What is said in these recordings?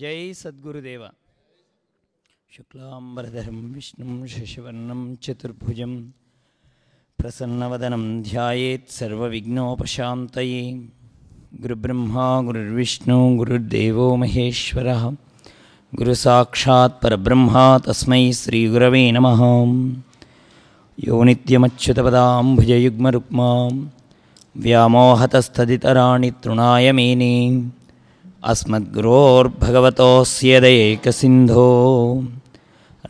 जय सद्गुरुदेव। शुक्लाम्बरधरं विष्णुं शशिवर्णं चतुर्भुजं प्रसन्नवदनं ध्यायेत् सर्वविघ्नोपशान्तये। गुरुब्रह्मा गुरुर्विष्णु गुरुर्देवो महेश्वरः। गुरुसाक्षात् गुरुसाक्षात्परब्रह्मात् तस्मै श्रीगुरवे नमः। योनित्यमच्युतपदां भुजयुग्मरुक्मां व्यामोहतस्तदितराणि तृणाय मेने अस्मद्गुरोर्भगवतोऽस्य दैकसिन्धो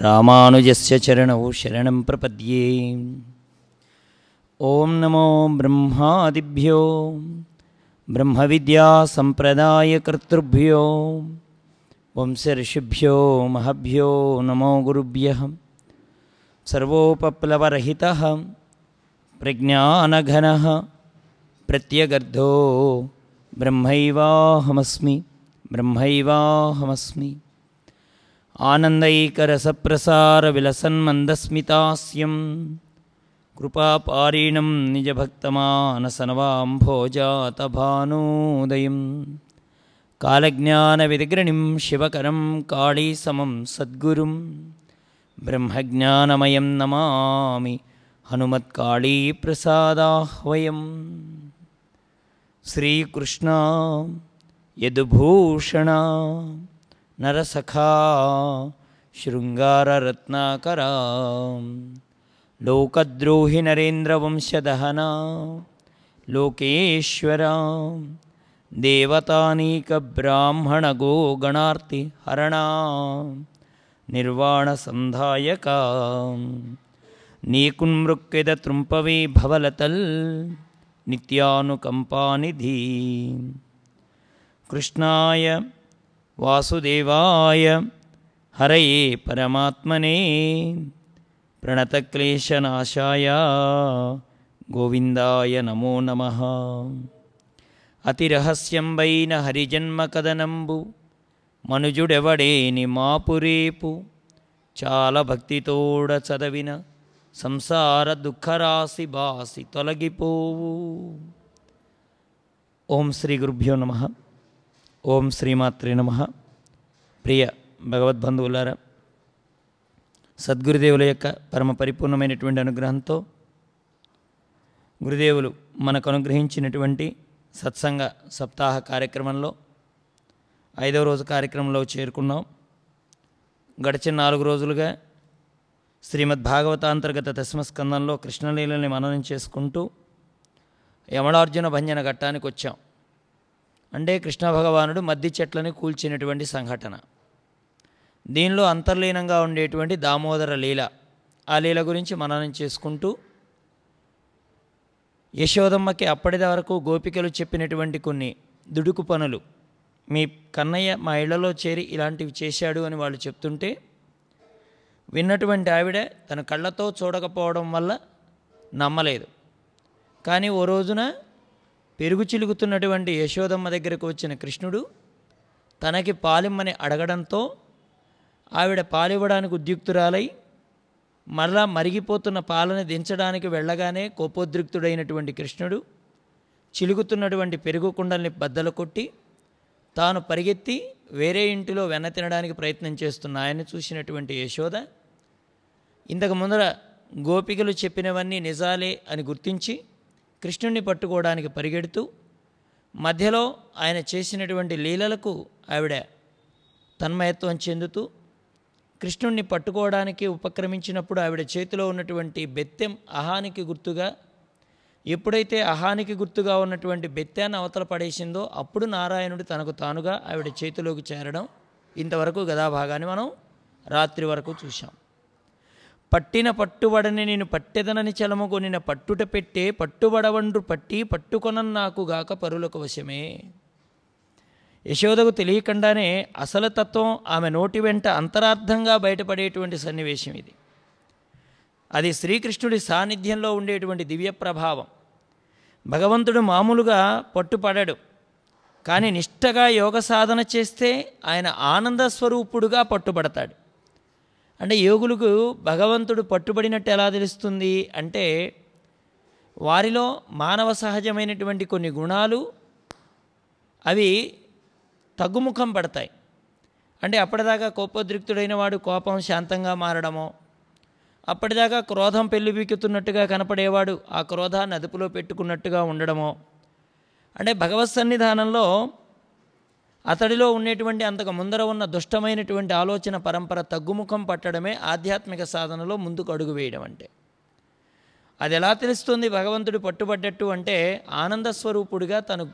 रामानुजस्य चरणौ शरणं प्रपद्ये। ॐ नमो ब्रह्मादिभ्यो ब्रह्मविद्यासम्प्रदायकर्तृभ्यो वंशऋषिभ्यो महभ्यो नमो गुरुभ्यः। सर्वोपप्लवरहितः प्रज्ञानघनः प्रत्यगर्धो ब्रह्मैवाहमस्मि ब्रह्मैवाहमस्मि। आनन्दैकरसप्रसारविलसन्मन्दस्मितास्यं कृपापारीणं कृपापारिणं कालज्ञानविदग्रणिं शिवकरं काळीसमं सद्गुरुं ब्रह्मज्ञानमयं नमामि हनुमत्काळीप्रसादाह्वयम्। श्रीकृष्ण यद्भूषणा नरसखा शृङ्गाररत्नाकरा लोकद्रोहिनरेन्द्रवंश्यदहना लोकेश्वरा देवतानीकब्राह्मणगोगणार्तिहरणा निर्वाणसन्धायका निकुन्मृक् भवलतल् హరణా నిర్వాణ సంధాయక నీకున్మృక్కెద త్రుంపవే భవలతల్ నిత్యానుకంపానిధి. కృష్ణాయ వాసుదేవాయ హరయే పరమాత్మనే. ప్రణతక్లేశనాశాయ గోవిందాయ నమో నమ. అతిరహస్యంబైన హరిజన్మకదనంబు మనుజుడెవడేని మాపురేపు చాలా భక్తితోడ చదవిన సంసార దుఃఖరాశి బాసి తొలగిపోవు. ఓం శ్రీ గురుభ్యో నమ. ఓం శ్రీమాత్రే నమ. ప్రియ భగవద్బంధువులారా సద్గురుదేవుల యొక్క పరమ పరిపూర్ణమైనటువంటి అనుగ్రహంతో గురుదేవులు మనకు అనుగ్రహించినటువంటి సత్సంగ సప్తాహ కార్యక్రమంలో ఐదవ రోజు కార్యక్రమంలో చేరుకున్నాం. గడిచిన నాలుగు రోజులుగా శ్రీమద్ భాగవతాంతర్గత దశమస్కందంలో కృష్ణలీలని మననం చేసుకుంటూ యమలార్జున భంజన ఘట్టానికి వచ్చాం. అంటే కృష్ణ భగవానుడు మద్ది చెట్లని కూల్చినటువంటి సంఘటన. దీనిలో అంతర్లీనంగా ఉండేటువంటి దామోదర లీల ఆ లీల గురించి మననం చేసుకుంటూ యశోదమ్మకి అప్పటి వరకు గోపికలు చెప్పినటువంటి కొన్ని దుడుకు పనులు మీ కన్నయ్య మా ఇళ్ళలో చేరి ఇలాంటివి చేశాడు అని వాళ్ళు చెప్తుంటే విన్నటువంటి ఆవిడ తన కళ్ళతో చూడకపోవడం వల్ల నమ్మలేదు. కానీ ఓ రోజున పెరుగు చిలుగుతున్నటువంటి యశోదమ్మ దగ్గరకు వచ్చిన కృష్ణుడు తనకి పాలిమ్మని అడగడంతో ఆవిడ పాలివ్వడానికి ఉద్యుక్తురాలై మరలా మరిగిపోతున్న పాలని దించడానికి వెళ్ళగానే కోపోద్రిక్తుడైనటువంటి కృష్ణుడు చిలుగుతున్నటువంటి పెరుగు కుండల్ని బద్దలు కొట్టి తాను పరిగెత్తి వేరే ఇంటిలో వెన్న తినడానికి ప్రయత్నం చేస్తున్న ఆయన్ని చూసినటువంటి యశోద ఇంతకు ముందర గోపికలు చెప్పినవన్నీ నిజాలే అని గుర్తించి కృష్ణుణ్ణి పట్టుకోవడానికి పరిగెడుతూ మధ్యలో ఆయన చేసినటువంటి లీలలకు ఆవిడ తన్మయత్వం చెందుతూ కృష్ణుణ్ణి పట్టుకోవడానికి ఉపక్రమించినప్పుడు ఆవిడ చేతిలో ఉన్నటువంటి బెత్తెం అహానికి గుర్తుగా ఎప్పుడైతే అహానికి గుర్తుగా ఉన్నటువంటి బెత్తాన్ని అవతల పడేసిందో అప్పుడు నారాయణుడు తనకు తానుగా ఆవిడ చేతిలోకి చేరడం ఇంతవరకు గదాభాగాన్ని మనం రాత్రి వరకు చూశాం. పట్టిన పట్టుబడని నేను పట్టెదనని చలమగొనిన పట్టుట పెట్టే పట్టుబడవండ్రు పట్టి పట్టుకొనన్ నాకు గాక పరులకు వశమే. యశోదకు తెలియకుండానే అసలు తత్వం ఆమె నోటి వెంట అంతరార్థంగా బయటపడేటువంటి సన్నివేశం ఇది. అది శ్రీకృష్ణుడి సాన్నిధ్యంలో ఉండేటువంటి దివ్య ప్రభావం. భగవంతుడు మామూలుగా పట్టుపడడు. కానీ నిష్టగా యోగ సాధన చేస్తే ఆయన ఆనంద స్వరూపుడుగా పట్టుబడతాడు. అంటే యోగులకు భగవంతుడు పట్టుబడినట్టు ఎలా తెలుస్తుంది అంటే వారిలో మానవ సహజమైనటువంటి కొన్ని గుణాలు అవి తగ్గుముఖం పడతాయి. అంటే అప్పటిదాకా కోపోద్రిక్తుడైన వాడు కోపం శాంతంగా మారడమో అప్పటిదాకా క్రోధం పెళ్ళిపీకుతున్నట్టుగా కనపడేవాడు ఆ క్రోధాన్ని అదుపులో పెట్టుకున్నట్టుగా ఉండడమో. అంటే భగవత్ సన్నిధానంలో అతడిలో ఉండేటువంటి అంతకు ముందర ఉన్న దుష్టమైనటువంటి ఆలోచన పరంపర తగ్గుముఖం పట్టడమే ఆధ్యాత్మిక సాధనలో ముందుకు అడుగు వేయడం అంటే. అది ఎలా తెలుస్తుంది? భగవంతుడు పట్టుబడ్డట్టు అంటే ఆనంద స్వరూపుడిగా తను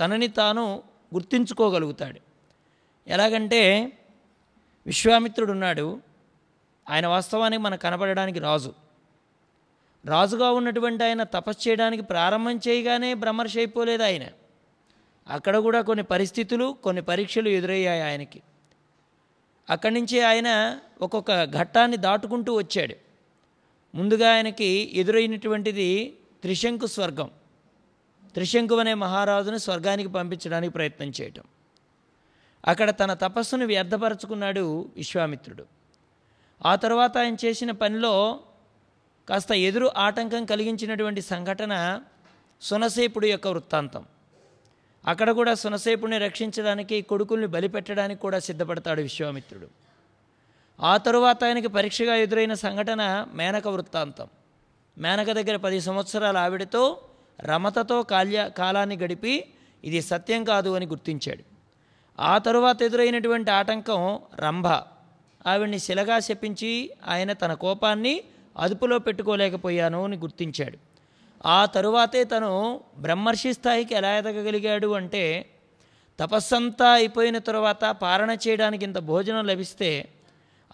తనని తాను గుర్తించుకోగలుగుతాడు. ఎలాగంటే విశ్వామిత్రుడు ఉన్నాడు ఆయన వాస్తవానికి మనకు కనపడడానికి రాజు. రాజుగా ఉన్నటువంటి ఆయన తపస్సు చేయడానికి ప్రారంభం చేయగానే బ్రహ్మర్షి అయిపోలేదు ఆయన. అక్కడ కూడా కొన్ని పరిస్థితులు కొన్ని పరీక్షలు ఎదురయ్యాయి ఆయనకి. అక్కడి నుంచి ఆయన ఒక్కొక్క ఘట్టాన్ని దాటుకుంటూ వచ్చాడు. ముందుగా ఆయనకి ఎదురైనటువంటిది త్రిశంకు స్వర్గం. త్రిశంకు అనే మహారాజును స్వర్గానికి పంపించడానికి ప్రయత్నం చేయటం. అక్కడ తన తపస్సును వ్యర్థపరచుకున్నాడు విశ్వామిత్రుడు. ఆ తర్వాత ఆయన చేసిన పనిలో కాస్త ఎదురు ఆటంకం కలిగించినటువంటి సంఘటన సునసేపుడు యొక్క వృత్తాంతం. అక్కడ కూడా సునసేపుడిని రక్షించడానికి కొడుకుల్ని బలిపెట్టడానికి కూడా సిద్ధపడతాడు విశ్వామిత్రుడు. ఆ తరువాత ఆయనకి పరీక్షగా ఎదురైన సంఘటన మేనక వృత్తాంతం. మేనక దగ్గర పది సంవత్సరాల ఆవిడతో రమతతో కాల్య కాలాన్ని గడిపి ఇది సత్యం కాదు అని గుర్తించాడు. ఆ తరువాత ఎదురైనటువంటి ఆటంకం రంభ. ఆవిడ్ని శిలగా శపించి ఆయన తన కోపాన్ని అదుపులో పెట్టుకోలేకపోయాను అని గుర్తించాడు. ఆ తరువాతే తను బ్రహ్మర్షి స్థాయికి ఎలా ఎదగగలిగాడు అంటే తపస్సంతా అయిపోయిన తర్వాత పారణ చేయడానికి ఇంత భోజనం లభిస్తే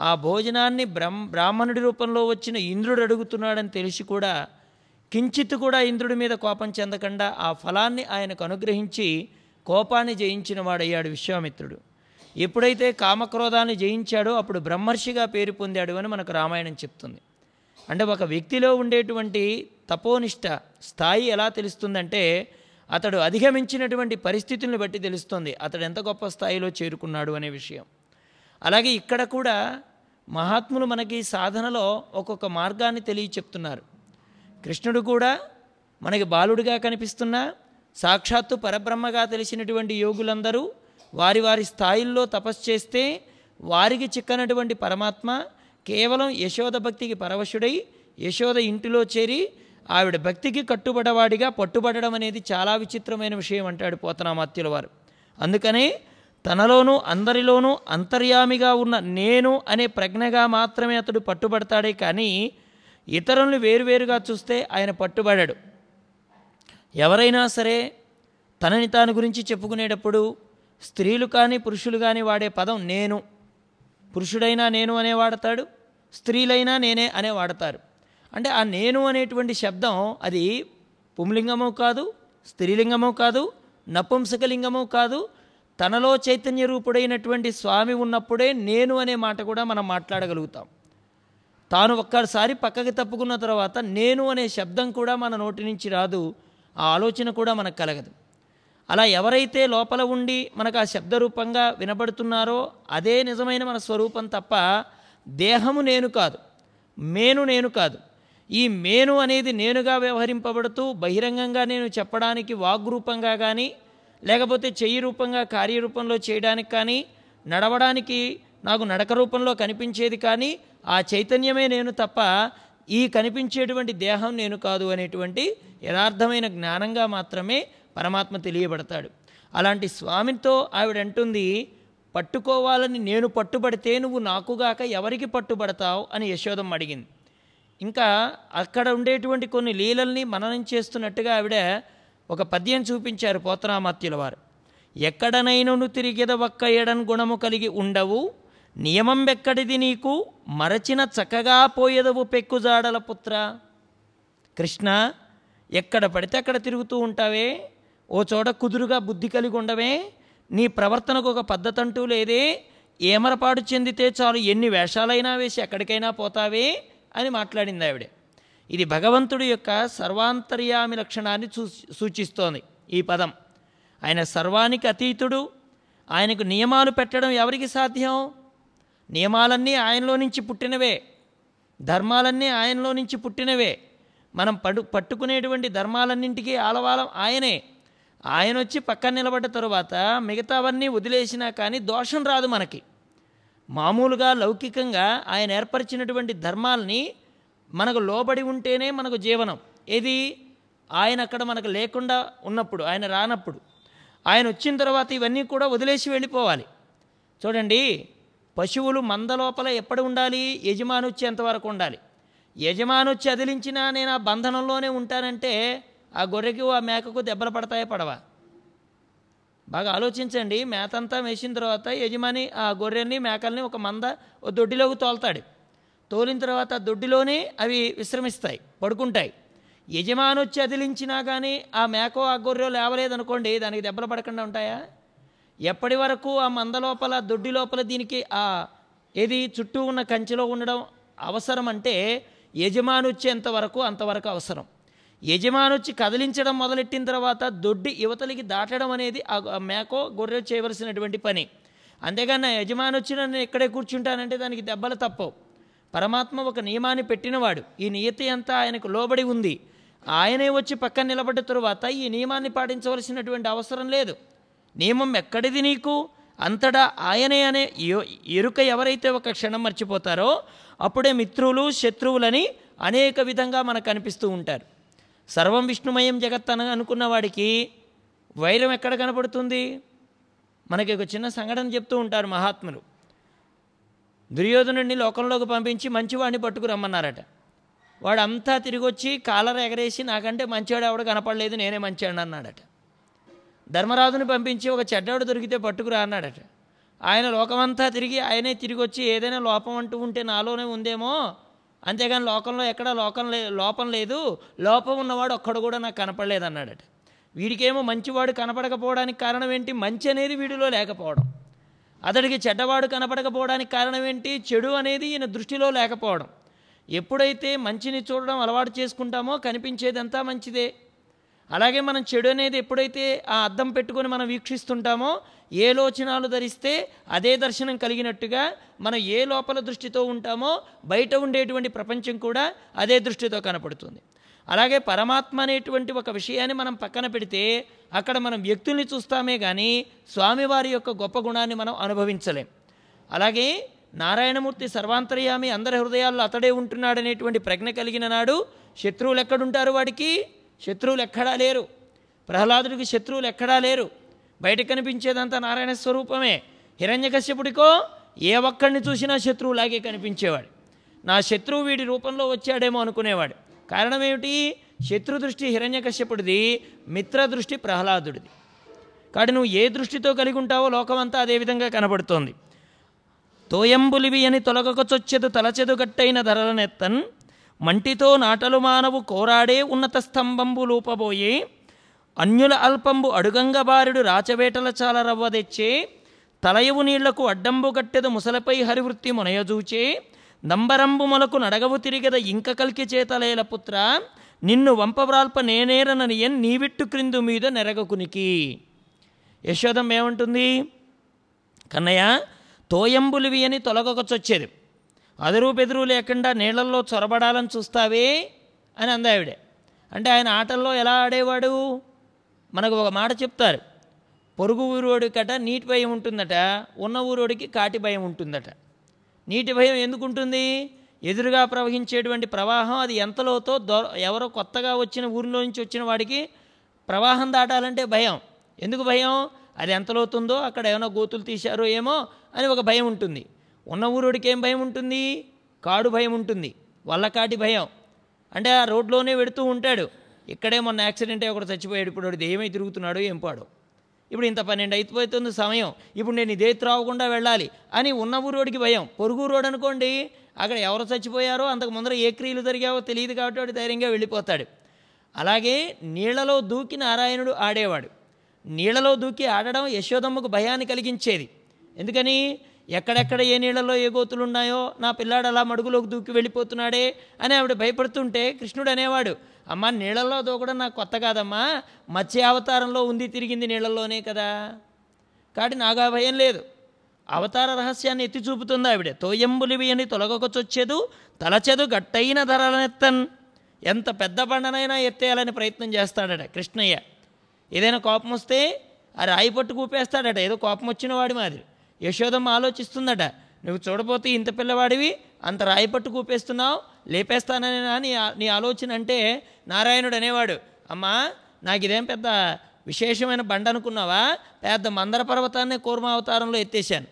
ఆ భోజనాన్ని బ్రహ్మ బ్రాహ్మణుడి రూపంలో వచ్చిన ఇంద్రుడు అడుగుతున్నాడని తెలిసి కూడా కించిత్ కూడా ఇంద్రుడి మీద కోపం చెందకుండా ఆ ఫలాన్ని ఆయనకు అనుగ్రహించి కోపాన్ని జయించిన వాడయ్యాడు విశ్వామిత్రుడు. ఎప్పుడైతే కామక్రోధాన్ని జయించాడో అప్పుడు బ్రహ్మర్షిగా పేరు పొందాడు అని మనకు రామాయణం చెప్తుంది. అంటే ఒక వ్యక్తిలో ఉండేటువంటి తపోనిష్ట స్థాయి ఎలా తెలుస్తుందంటే అతడు అధిగమించినటువంటి పరిస్థితులను బట్టి తెలుస్తుంది. అతడు ఎంత గొప్ప స్థాయిలో చేరుకున్నాడు అనే విషయం. అలాగే ఇక్కడ కూడా మహాత్ములు మనకి సాధనలో ఒక్కొక్క మార్గాన్ని తెలియ చెప్తున్నారు కృష్ణుడు కూడా మనకి బాలుడిగా కనిపిస్తున్నా సాక్షాత్తు పరబ్రహ్మగా తెలిసినటువంటి యోగులందరూ వారి వారి స్థాయిల్లో తపస్సు చేస్తే వారికి చిక్కనటువంటి పరమాత్మ కేవలం యశోద భక్తికి పరవశుడై యశోద ఇంటిలో చేరి ఆవిడ భక్తికి కట్టుబడవాడిగా పట్టుబడడం అనేది చాలా విచిత్రమైన విషయం అంటాడు పోతనామాత్యుల వారు. అందుకనే తనలోనూ అందరిలోనూ అంతర్యామిగా ఉన్న నేను అనే ప్రజ్ఞగా మాత్రమే అతడు పట్టుబడతాడే కానీ ఇతరులను వేరువేరుగా చూస్తే ఆయన పట్టుబడాడు. ఎవరైనా సరే తనని తాను గురించి చెప్పుకునేటప్పుడు స్త్రీలు కానీ పురుషులు కానీ వాడే పదం నేను. పురుషుడైనా నేను అనే వాడతాడు స్త్రీలైనా నేనే అనే వాడతారు. అంటే ఆ నేను అనేటువంటి శబ్దం అది పుంలింగము కాదు స్త్రీలింగము కాదు నపుంసకలింగము కాదు తనలో చైతన్య రూపుడైనటువంటి స్వామి ఉన్నప్పుడే నేను అనే మాట కూడా మనం మాట్లాడగలుగుతాం. తాను ఒక్కసారి పక్కకి తప్పుకున్న తర్వాత నేను అనే శబ్దం కూడా మన నోటి నుంచి రాదు ఆ ఆలోచన కూడా మనకు కలగదు. అలా ఎవరైతే లోపల ఉండి మనకు ఆ శబ్దరూపంగా వినబడుతున్నారో అదే నిజమైన మన స్వరూపం తప్ప దేహము నేను కాదు మేను నేను కాదు. ఈ మేను అనేది నేనుగా వ్యవహరింపబడుతూ బహిరంగంగా నేను చెప్పడానికి వాగ్రూపంగా కానీ లేకపోతే చెయ్యి రూపంగా కార్యరూపంలో చేయడానికి కానీ నడవడానికి నాకు నడక రూపంలో కనిపించేది కానీ ఆ చైతన్యమే నేను తప్ప ఈ కనిపించేటువంటి దేహం నేను కాదు అనేటువంటి యథార్థమైన జ్ఞానంగా మాత్రమే పరమాత్మ తెలియబడతాడు. అలాంటి స్వామితో ఆవిడ అంటుంది పట్టుకోవాలని నేను పట్టుబడితే నువ్వు నాకుగాక ఎవరికి పట్టుబడతావు? అని యశోదమ్మ అడిగింది. ఇంకా అక్కడ ఉండేటువంటి కొన్ని లీలల్ని మననం చేస్తున్నట్టుగా ఆవిడ ఒక పద్యం చూపించారు పోతనామాత్యుల వారు. ఎక్కడనైనను తిరిగిద ఒక్క ఎడన్ గుణము కలిగి ఉండవు నియమం ఎక్కడిది నీకు మరచిన చక్కగా పోయేదవు పెక్కుజాడల పుత్ర. కృష్ణ ఎక్కడ పడితే అక్కడ తిరుగుతూ ఉంటావే? ఓ చోట కుదురుగా బుద్ధి కలిగి ఉండవే నీ ప్రవర్తనకు ఒక పద్ధతి అంటూ లేదే ఏమరపాటు చెందితే చాలు ఎన్ని వేషాలైనా వేసి ఎక్కడికైనా పోతావే అని మాట్లాడింది ఆవిడ. ఇది భగవంతుడి యొక్క సర్వాంతర్యామి లక్షణాన్ని సూ సూచిస్తోంది ఈ పదం. ఆయన సర్వానికి అతీతుడు ఆయనకు నియమాలు పెట్టడం ఎవరికి సాధ్యం? నియమాలన్నీ ఆయనలో నుంచి పుట్టినవే ధర్మాలన్నీ ఆయనలో నుంచి పుట్టినవే. మనం పడు పట్టుకునేటువంటి ధర్మాలన్నింటికీ ఆలవాలం ఆయనే. ఆయన వచ్చి పక్కన నిలబడ్డ తరువాత మిగతావన్నీ వదిలేసినా కానీ దోషం రాదు మనకి. మామూలుగా లౌకికంగా ఆయన ఏర్పరిచినటువంటి ధర్మాల్ని మనకు లోబడి ఉంటేనే మనకు జీవనం. ఏది? ఆయన అక్కడ మనకు లేకుండా ఉన్నప్పుడు ఆయన రానప్పుడు. ఆయన వచ్చిన తర్వాత ఇవన్నీ కూడా వదిలేసి వెళ్ళిపోవాలి. చూడండి పశువులు మంద లోపల ఎప్పుడు ఉండాలి? యజమాని వచ్చేంతవరకు ఉండాలి. యజమాని వచ్చి అదిలించినా నేను ఆ బంధనంలోనే ఉంటానంటే ఆ గొర్రెకి ఆ మేకకు దెబ్బలు పడతాయా పడవా? బాగా ఆలోచించండి. మేతంతా వేసిన తర్వాత యజమాని ఆ గొర్రెల్ని మేకల్ని ఒక మంద ఓ దొడ్డిలోకి తోలుతాడు. తోలిన తర్వాత దొడ్డిలోనే అవి విశ్రమిస్తాయి పడుకుంటాయి. యజమాని వచ్చి అదిలించినా కానీ ఆ మేకో ఆ గొర్రె లేవలేదనుకోండి దానికి దెబ్బలు పడకుండా ఉంటాయా? ఎప్పటి వరకు ఆ మంద లోపల దొడ్డి లోపల దీనికి ఆ ఏది చుట్టూ ఉన్న కంచెలో ఉండడం అవసరం అంటే యజమాని వచ్చేంత వరకు అంతవరకు అవసరం. యజమాని వచ్చి కదిలించడం మొదలెట్టిన తర్వాత దొడ్డి యువతలకి దాటడం అనేది ఆ మేకో గొర్రె చేయవలసినటువంటి పని. అంతేగాని నా యజమాని వచ్చి నేను ఇక్కడే కూర్చుంటానంటే దానికి దెబ్బలు తప్పవు. పరమాత్మ ఒక నియమాన్ని పెట్టినవాడు. ఈ నియతి అంతా ఆయనకు లోబడి ఉంది. ఆయనే వచ్చి పక్కన నిలబడ్డ తరువాత ఈ నియమాన్ని పాటించవలసినటువంటి అవసరం లేదు. నియమం ఎక్కడిది నీకు? అంతటా ఆయనే అనే ఎరుక ఎవరైతే ఒక క్షణం మర్చిపోతారో అప్పుడే మిత్రులు శత్రువులని అనేక విధంగా మనకు కనిపిస్తూ ఉంటారు. సర్వం విష్ణుమయం జగత్ అని అనుకున్న వాడికి వైరం ఎక్కడ కనపడుతుంది? మనకి ఒక చిన్న సంఘటన చెప్తూ ఉంటారు మహాత్ములు. దుర్యోధనుడిని లోకంలోకి పంపించి మంచివాడిని పట్టుకురమ్మన్నారట. వాడు అంతా తిరిగి వచ్చి కాలర్ ఎగరేసి నాకంటే మంచివాడు ఎవడు కనపడలేదు నేనే మంచివాడిని అన్నాడట. ధర్మరాజుని పంపించి ఒక చెడ్డవాడు దొరికితే పట్టుకురా అన్నాడట. ఆయన లోకమంతా తిరిగి ఆయనే తిరిగి వచ్చి ఏదైనా లోపం అంటూ ఉంటే నాలోనే ఉందేమో అంతేగాని లోకంలో ఎక్కడ లోకం లే లోపం లేదు. లోపం ఉన్నవాడు ఒక్కడు కూడా నాకు కనపడలేదు అన్నాడట వీడికేమో మంచివాడు కనపడకపోవడానికి కారణం ఏంటి? మంచి అనేది వీడిలో లేకపోవడం. అతడికి చెడ్డవాడు కనపడకపోవడానికి కారణం ఏంటి? చెడు అనేది ఈయన దృష్టిలో లేకపోవడం. ఎప్పుడైతే మంచిని చూడడం అలవాటు చేసుకుంటామో కనిపించేదంతా మంచిదే. అలాగే మనం చెడు అనేది ఎప్పుడైతే ఆ అద్దం పెట్టుకొని మనం వీక్షిస్తుంటామో ఏ లోచనాలు ధరిస్తే అదే దర్శనం కలిగినట్టుగా మనం ఏ లోపల దృష్టితో ఉంటామో బయట ఉండేటువంటి ప్రపంచం కూడా అదే దృష్టితో కనపడుతుంది. అలాగే పరమాత్మ అనేటువంటి ఒక విషయాన్ని మనం పక్కన పెడితే అక్కడ మనం వ్యక్తుల్ని చూస్తామే కానీ స్వామివారి యొక్క గొప్ప గుణాన్ని మనం అనుభవించలేం. అలాగే నారాయణమూర్తి సర్వాంతర్యామి అందరి హృదయాల్లో అతడే ఉంటున్నాడనేటువంటి ప్రజ్ఞ కలిగిన నాడు శత్రువులు ఎక్కడుంటారు వాడికి? శత్రువులు ఎక్కడా లేరు. ప్రహ్లాదుడికి శత్రువులు ఎక్కడా లేరు. బయట కనిపించేదంతా నారాయణ స్వరూపమే. హిరణ్యకశ్యపుడికో ఏ ఒక్కడిని చూసినా శత్రువులాగే కనిపించేవాడు. నా శత్రువు వీడి రూపంలో వచ్చాడేమో అనుకునేవాడు. కారణం ఏమిటి శత్రు దృష్టి హిరణ్యకశ్యపుడిది మిత్ర దృష్టి ప్రహ్లాదుడిది. కాబట్టి నువ్వు ఏ దృష్టితో కలిగి ఉంటావో లోకమంతా అదే విధంగా కనబడుతోంది. తోయంబులివి అని తొలగకొచ్చొచ్చెదు తలచెదు గట్టైన ధరలనెత్తన్ మంటితో నాటలు మానవు కోరాడే ఉన్నత స్తంభంబు లూపబోయే అన్యుల అల్పంబు అడుగంగబారుడు రాచవేటల చాలా తెచ్చే తలయవు నీళ్ళకు అడ్డంబు గట్టెదు ముసలపై హరివృత్తి మునయజూచే నంబరంబు మొలకు నడగవు తిరిగద ఇంక కల్కి చేతలేల పుత్ర నిన్ను వంపవ్రాల్ప నేనేరననియన్ నీవిట్టు క్రిందు మీద నెరగకునికి. యశోదం ఏమంటుంది? కన్నయ్య తోయంబులివి అని తొలగకొచ్చొచ్చేది అదురు బెదురు లేకుండా నీళ్ళల్లో చొరబడాలని చూస్తావే అని అందావిడే అంటే ఆయన ఆటల్లో ఎలా ఆడేవాడు? మనకు ఒక మాట చెప్తారు. పొరుగు ఊరోడి కట నీటి భయం ఉంటుందట ఉన్న ఊరోడికి కాటి భయం ఉంటుందట. నీటి భయం ఎందుకు ఉంటుంది ఎదురుగా ప్రవహించేటువంటి ప్రవాహం అది ఎంతలోతో దొ ఎవరో కొత్తగా వచ్చిన ఊరిలో నుంచి వచ్చిన వాడికి ప్రవాహం దాటాలంటే భయం. ఎందుకు భయం? అది ఎంత లోతుందో అక్కడ ఏమైనా గోతులు తీశారో ఏమో అని ఒక భయం ఉంటుంది. ఉన్న ఊరోడికి ఏం భయం ఉంటుంది? కాడు భయం ఉంటుంది. వల్లకాటి భయం. అంటే ఆ రోడ్లోనే పెడుతూ ఉంటాడు. ఇక్కడే మొన్న యాక్సిడెంట్ అయ్యి ఒకడు చచ్చిపోయాడు. ఇప్పుడు వాడు ఏమై తిరుగుతున్నాడో ఏం పాడో. ఇప్పుడు ఇంత పన్నెండు అయిపోతుంది సమయం. ఇప్పుడు నేను ఇదే త్రావకుండా వెళ్ళాలి అని ఉన్న ఊరోడికి భయం. పొరుగు రోడ్ అనుకోండి అక్కడ ఎవరు చచ్చిపోయారో అంతకు ముందర ఏ క్రియలు జరిగావో తెలియదు కాబట్టి వాడు ధైర్యంగా వెళ్ళిపోతాడు. అలాగే నీళ్ళలో దూకి నారాయణుడు ఆడేవాడు. నీళ్ళలో దూకి ఆడడం యశోదమ్మకు భయాన్ని కలిగించేది. ఎందుకని? ఎక్కడెక్కడ ఏ నీళ్ళలో ఏ గోతులున్నాయో నా పిల్లాడు అలా మడుగులోకి దూకి వెళ్ళిపోతున్నాడే అని ఆవిడ భయపడుతుంటే కృష్ణుడు అనేవాడు అమ్మ నీళ్ళల్లో దూకడం నాకు కొత్త కాదమ్మా. మత్స్య అవతారంలో ఉంది తిరిగింది నీళ్ళల్లోనే కదా. కాబట్టి నాకు ఆ భయం లేదు. అవతార రహస్యాన్ని ఎత్తి చూపుతుంది ఆవిడ. తోయంబులివి అని తొలగకొచ్చొచ్చేదు తలచెదు గట్టైన ధరలనెత్తన్ ఎంత పెద్ద బండనైనా ఎత్తేయాలని ప్రయత్నం చేస్తాడట కృష్ణయ్య. ఏదైనా కోపం వస్తే ఆ రాయి పట్టు కూపేస్తాడట. ఏదో కోపం వచ్చిన వాడి మాదిరి. యశోదమ్మ ఆలోచిస్తుందట నువ్వు చూడపోతే ఇంత పిల్లవాడివి అంత రాయి పట్టు కూపేస్తున్నావు లేపేస్తానని నీ నీ ఆలోచన అంటే నారాయణుడు అనేవాడు. అమ్మా నాకు ఇదేం పెద్ద విశేషమైన బండ అనుకున్నావా? పెద్ద మందర పర్వతాన్ని కూర్మావతారంలో ఎత్తేసాను